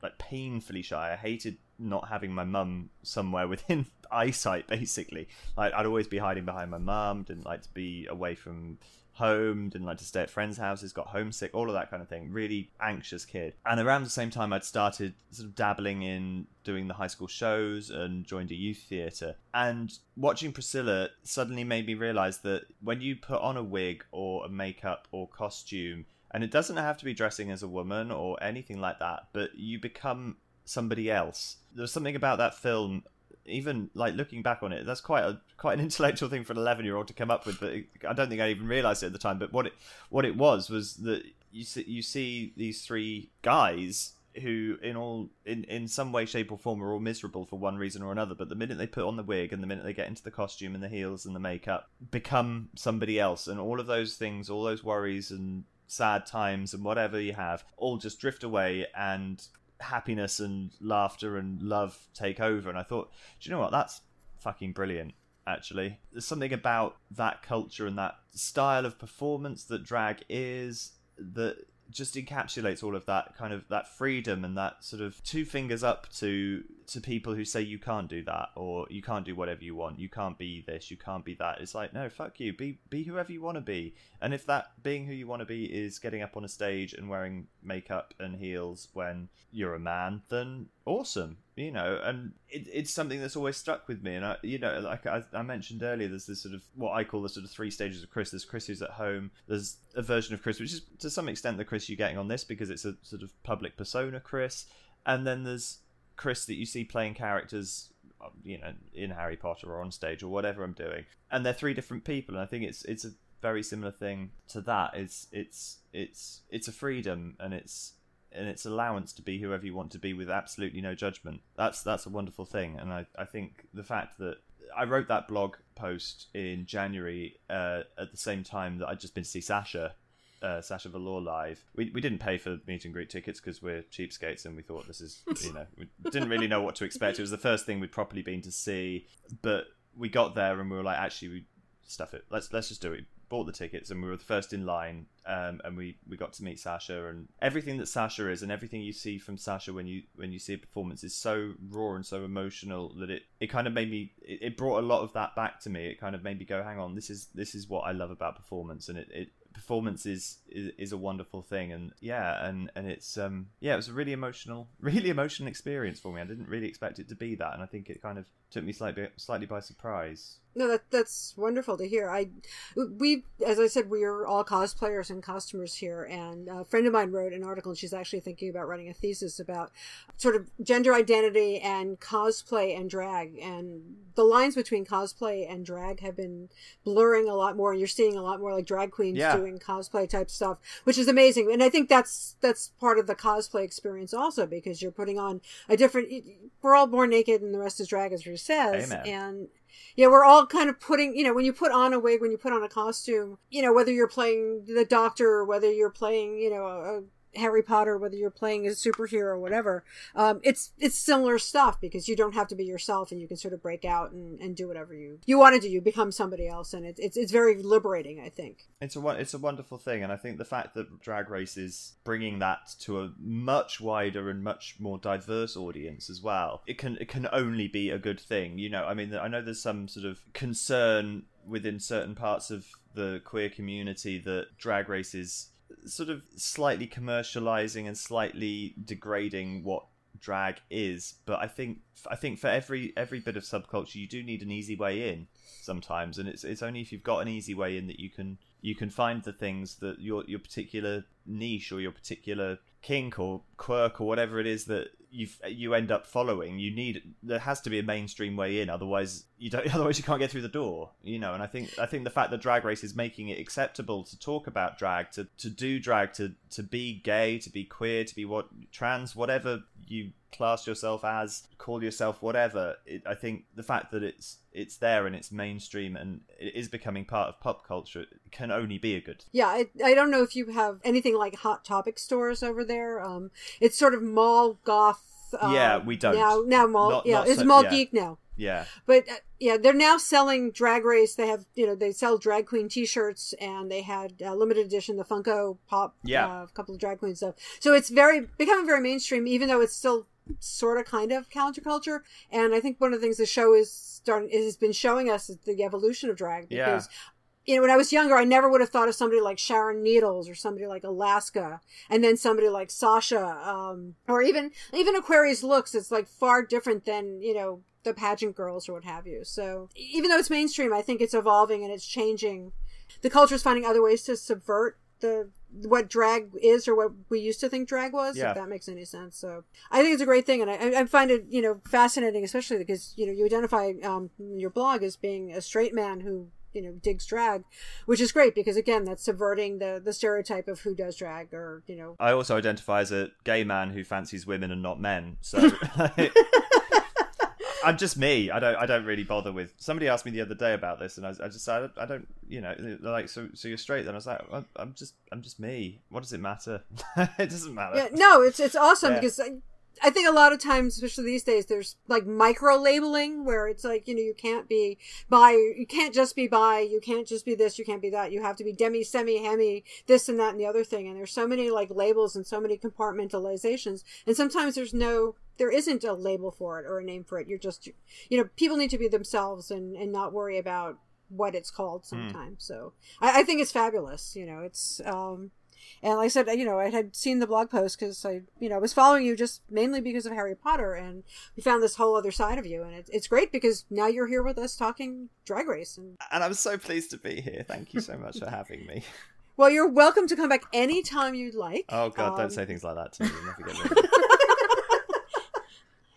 like painfully shy. I hated not having my mum somewhere within eyesight basically. Like i'd always be hiding behind my mum didn't like to be away from home didn't like to stay at friends houses got homesick all of that kind of thing. Really anxious kid. And around the same time i'd started sort of dabbling in doing the high school shows and joined a youth theatre. And watching priscilla suddenly made me realize that when you put on a wig or a makeup or costume and it doesn't have to be dressing as a woman or anything like that but you become somebody else. There's something about that film even like looking back on it that's quite a quite an intellectual thing for an 11 year old to come up with but i don't think i even realized it at the time but what it what it was was that you see you see these three guys who in all in in some way shape or form are all miserable for one reason or another but the minute they put on the wig and the minute they get into the costume and the heels and the makeup become somebody else. And all of those things all those worries and sad times and whatever you have all just drift away and happiness and laughter and love take over. And i thought do you know what? That's fucking brilliant actually. There's something about that culture and that style of performance that drag is that just encapsulates all of that kind of that freedom and that sort of two fingers up to to people who say you can't do that or you can't do whatever you want. You can't be this. You can't be that. It's like no fuck you. Be be whoever you want to be. And if that being who you want to be is getting up on a stage and wearing makeup and heels when you're a man then awesome you know and it, it's something that's always stuck with me. And I, you know like I, I mentioned earlier there's this sort of what i call the sort of three stages of chris. There's chris who's at home. There's a version of chris which is to some extent the chris you're getting on this because it's a sort of public persona chris. And then there's chris that you see playing characters um, you know in harry potter or on stage or whatever i'm doing. And they're three different people. And i think it's it's a very similar thing to that. It's it's it's it's a freedom and it's and its allowance to be whoever you want to be with absolutely no judgment. That's that's a wonderful thing, and I, I think the fact that I wrote that blog post in January uh, at the same time that I'd just been to see Sasha. Uh, Sasha Velour live. We we didn't pay for meet and greet tickets because we're cheapskates and we thought this is you know we didn't really know what to expect. It was the first thing we'd properly been to see, but we got there and we were like, actually, we stuff it. Let's let's just do it bought the tickets and we were the first in line um, and we, we got to meet Sasha. And everything that Sasha is and everything you see from Sasha when you when you see a performance is so raw and so emotional that it, it kind of made me it, it brought a lot of that back to me. It kind of made me go hang on this is this is what I love about performance. And it, it performance is, is is a wonderful thing. And yeah and and it's um yeah it was a really emotional really emotional experience for me. I didn't really expect it to be that. And I think it kind of took me slightly slightly by surprise No, that that's wonderful to hear. I, we, as I said, we are all cosplayers and costumers here, and a friend of mine wrote an article, and she's actually thinking about writing a thesis about sort of gender identity and cosplay and drag, and the lines between cosplay and drag have been blurring a lot more, and you're seeing a lot more like drag queens Yeah. doing cosplay type stuff, which is amazing, and I think that's that's part of the cosplay experience also because you're putting on a different. We're all born naked, and the rest is drag, as says, Amen. and yeah, we're all kind of putting, you know, when you put on a wig, when you put on a costume, you know, whether you're playing the doctor or whether you're playing, you know, a, Harry Potter, whether you're playing as a superhero or whatever, um, it's it's similar stuff because you don't have to be yourself and you can sort of break out and, and do whatever you you want to do. You become somebody else, and it's it's it's very liberating. I think it's a it's a wonderful thing, and I think the fact that Drag Race is bringing that to a much wider and much more diverse audience as well, it can it can only be a good thing. You know, I mean, I know there's some sort of concern within certain parts of the queer community that Drag Race is sort of slightly commercializing and slightly degrading what drag is but i think i think for every every bit of subculture you do need an easy way in sometimes and it's it's only if you've got an easy way in that you can you can find the things that your your particular niche or your particular kink or quirk or whatever it is that you you end up following you need there has to be a mainstream way in otherwise you don't otherwise you can't get through the door you know and i think i think the fact that drag race is making it acceptable to talk about drag to to do drag to to be gay to be queer to be what trans whatever you class yourself as call yourself whatever it, i think the fact that it's it's there and it's mainstream and it is becoming part of pop culture can only be a good yeah I, I don't know if you have anything like hot topic stores over there. Um it's sort of mall goth um, yeah we don't. now now mall Not- yeah not it's so- mall yeah. geek now. Yeah. But uh, yeah they're now selling drag race. They have you know they sell drag queen t-shirts and they had uh, limited edition the funko pop Yeah. uh, a couple of drag queen stuff so it's very becoming very mainstream even though it's still sort of kind of counterculture. And i think one of the things the show is starting has been showing us is the evolution of drag Yeah. because you know when i was younger i never would have thought of somebody like sharon needles or somebody like alaska and then somebody like sasha um, or even even aquaria's looks. It's like far different than you know the pageant girls or what have you. So even though it's mainstream i think it's evolving and it's changing. The culture is finding other ways to subvert the what drag is or what we used to think drag was Yeah. if that makes any sense so i think it's a great thing and i, I find it you know fascinating especially because you know you identify um, your blog as being a straight man who you know digs drag which is great because again that's subverting the the stereotype of who does drag or you know I also identify as a gay man who fancies women and not men. So I'm just me. I don't. I don't really bother with. Somebody asked me the other day about this, and I, I just said, I don't, You know, like, so, so you're straight. Then I was like, I'm, I'm just, I'm just me. What does it matter? it doesn't matter. Yeah, no, it's it's awesome Yeah. because I, I think a lot of times, especially these days, there's like micro labeling where it's like you know you can't be bi, you can't just be bi, you can't just be this, you can't be that, you have to be demi, semi, hemi, this and that and the other thing, and there's so many like labels and so many compartmentalizations, and sometimes there's no. There isn't a label for it or a name for it. You're just, you know, people need to be themselves and, and not worry about what it's called sometimes. So I, I think it's fabulous. You know, it's, um, and like I said, you know, I had seen the blog post because I, you know, I was following you just mainly because of Harry Potter, and we found this whole other side of you, and it, it's great because now you're here with us talking Drag Race, and and I'm so pleased to be here. Thank you so much for having me. well, you're welcome to come back anytime you'd like. Oh God, Um, don't say things like that to me. You'll never get rid of it.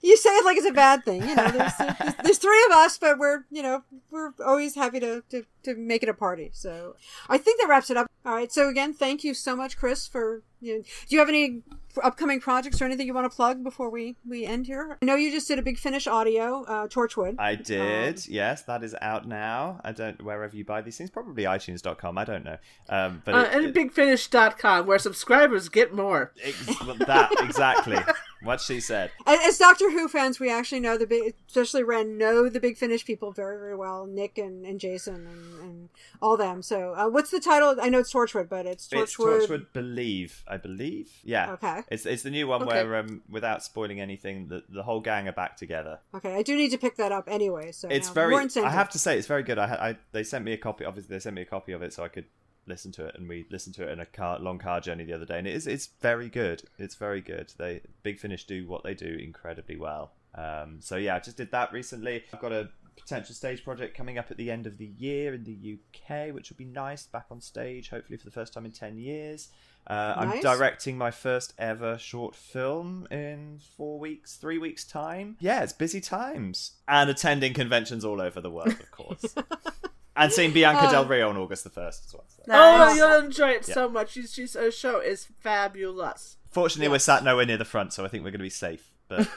You say it like it's a bad thing, you know. There's, there's, there's three of us, but we're, you know, we're always happy to, to to make it a party. So I think that wraps it up. All right. So again, thank you so much, Chris, for you. Know, do you have any upcoming projects or anything you want to plug before we we end here? I know you just did a big finish audio, uh, Torchwood. I did. yes, that is out now. I don't wherever you buy these things, probably iTunes.com. I don't know. Um, but Uh, it- and it- bigfinish.com, where subscribers get more. ex- that exactly what she said. As Doctor Who fans, we actually know the big, especially Ren, know the Big Finish people very, very well. Nick and, and Jason and, and all them. So, uh, what's the title? I know it's Torchwood, but it's Torchwood. It's Torchwood Believe, I believe. Yeah. Okay. It's it's the new one Okay. where um without spoiling anything, the the whole gang are back together. Okay, I do need to pick that up anyway. So It's very. I have to say, it's very good. I, I they sent me a copy. Obviously, they sent me a copy of it so I could listen to it, and we listened to it in a car long car journey the other day, and it is it's very good. It's very good. They Big Finish do what they do incredibly well. Um, so yeah, I just did that recently. I've got a potential stage project coming up at the end of the year in the UK, which will be nice. Back on stage, hopefully for the first time in ten years. Uh, I'm directing my first ever short film in four weeks, three weeks' time. Yeah, it's busy times. And attending conventions all over the world, of course. and seeing Bianca Del Rio on August the 1st as well. so. Oh, Nice. you'll enjoy it Yeah. so much. She's, she's, her show is fabulous. Fortunately, we're sat nowhere near the front, so I think we're going to be safe. but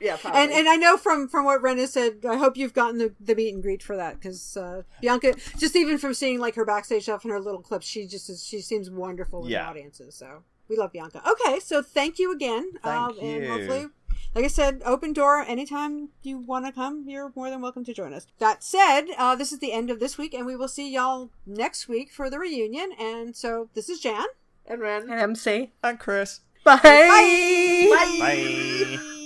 yeah, probably. And and I know from from what Ren has said, I hope you've gotten the, the meet and greet for that because uh, Bianca, just even from seeing like her backstage stuff and her little clips, she just is, she seems wonderful with Yeah. audiences. So we love Bianca. Okay, so thank you again. Thank And you. hopefully, like I said, open door. Anytime you want to come, you're more than welcome to join us. That said, uh, this is the end of this week, and we will see y'all next week for the reunion. And so this is Jan. and Ren. And MC. and Chris. Bye. Bye. Bye.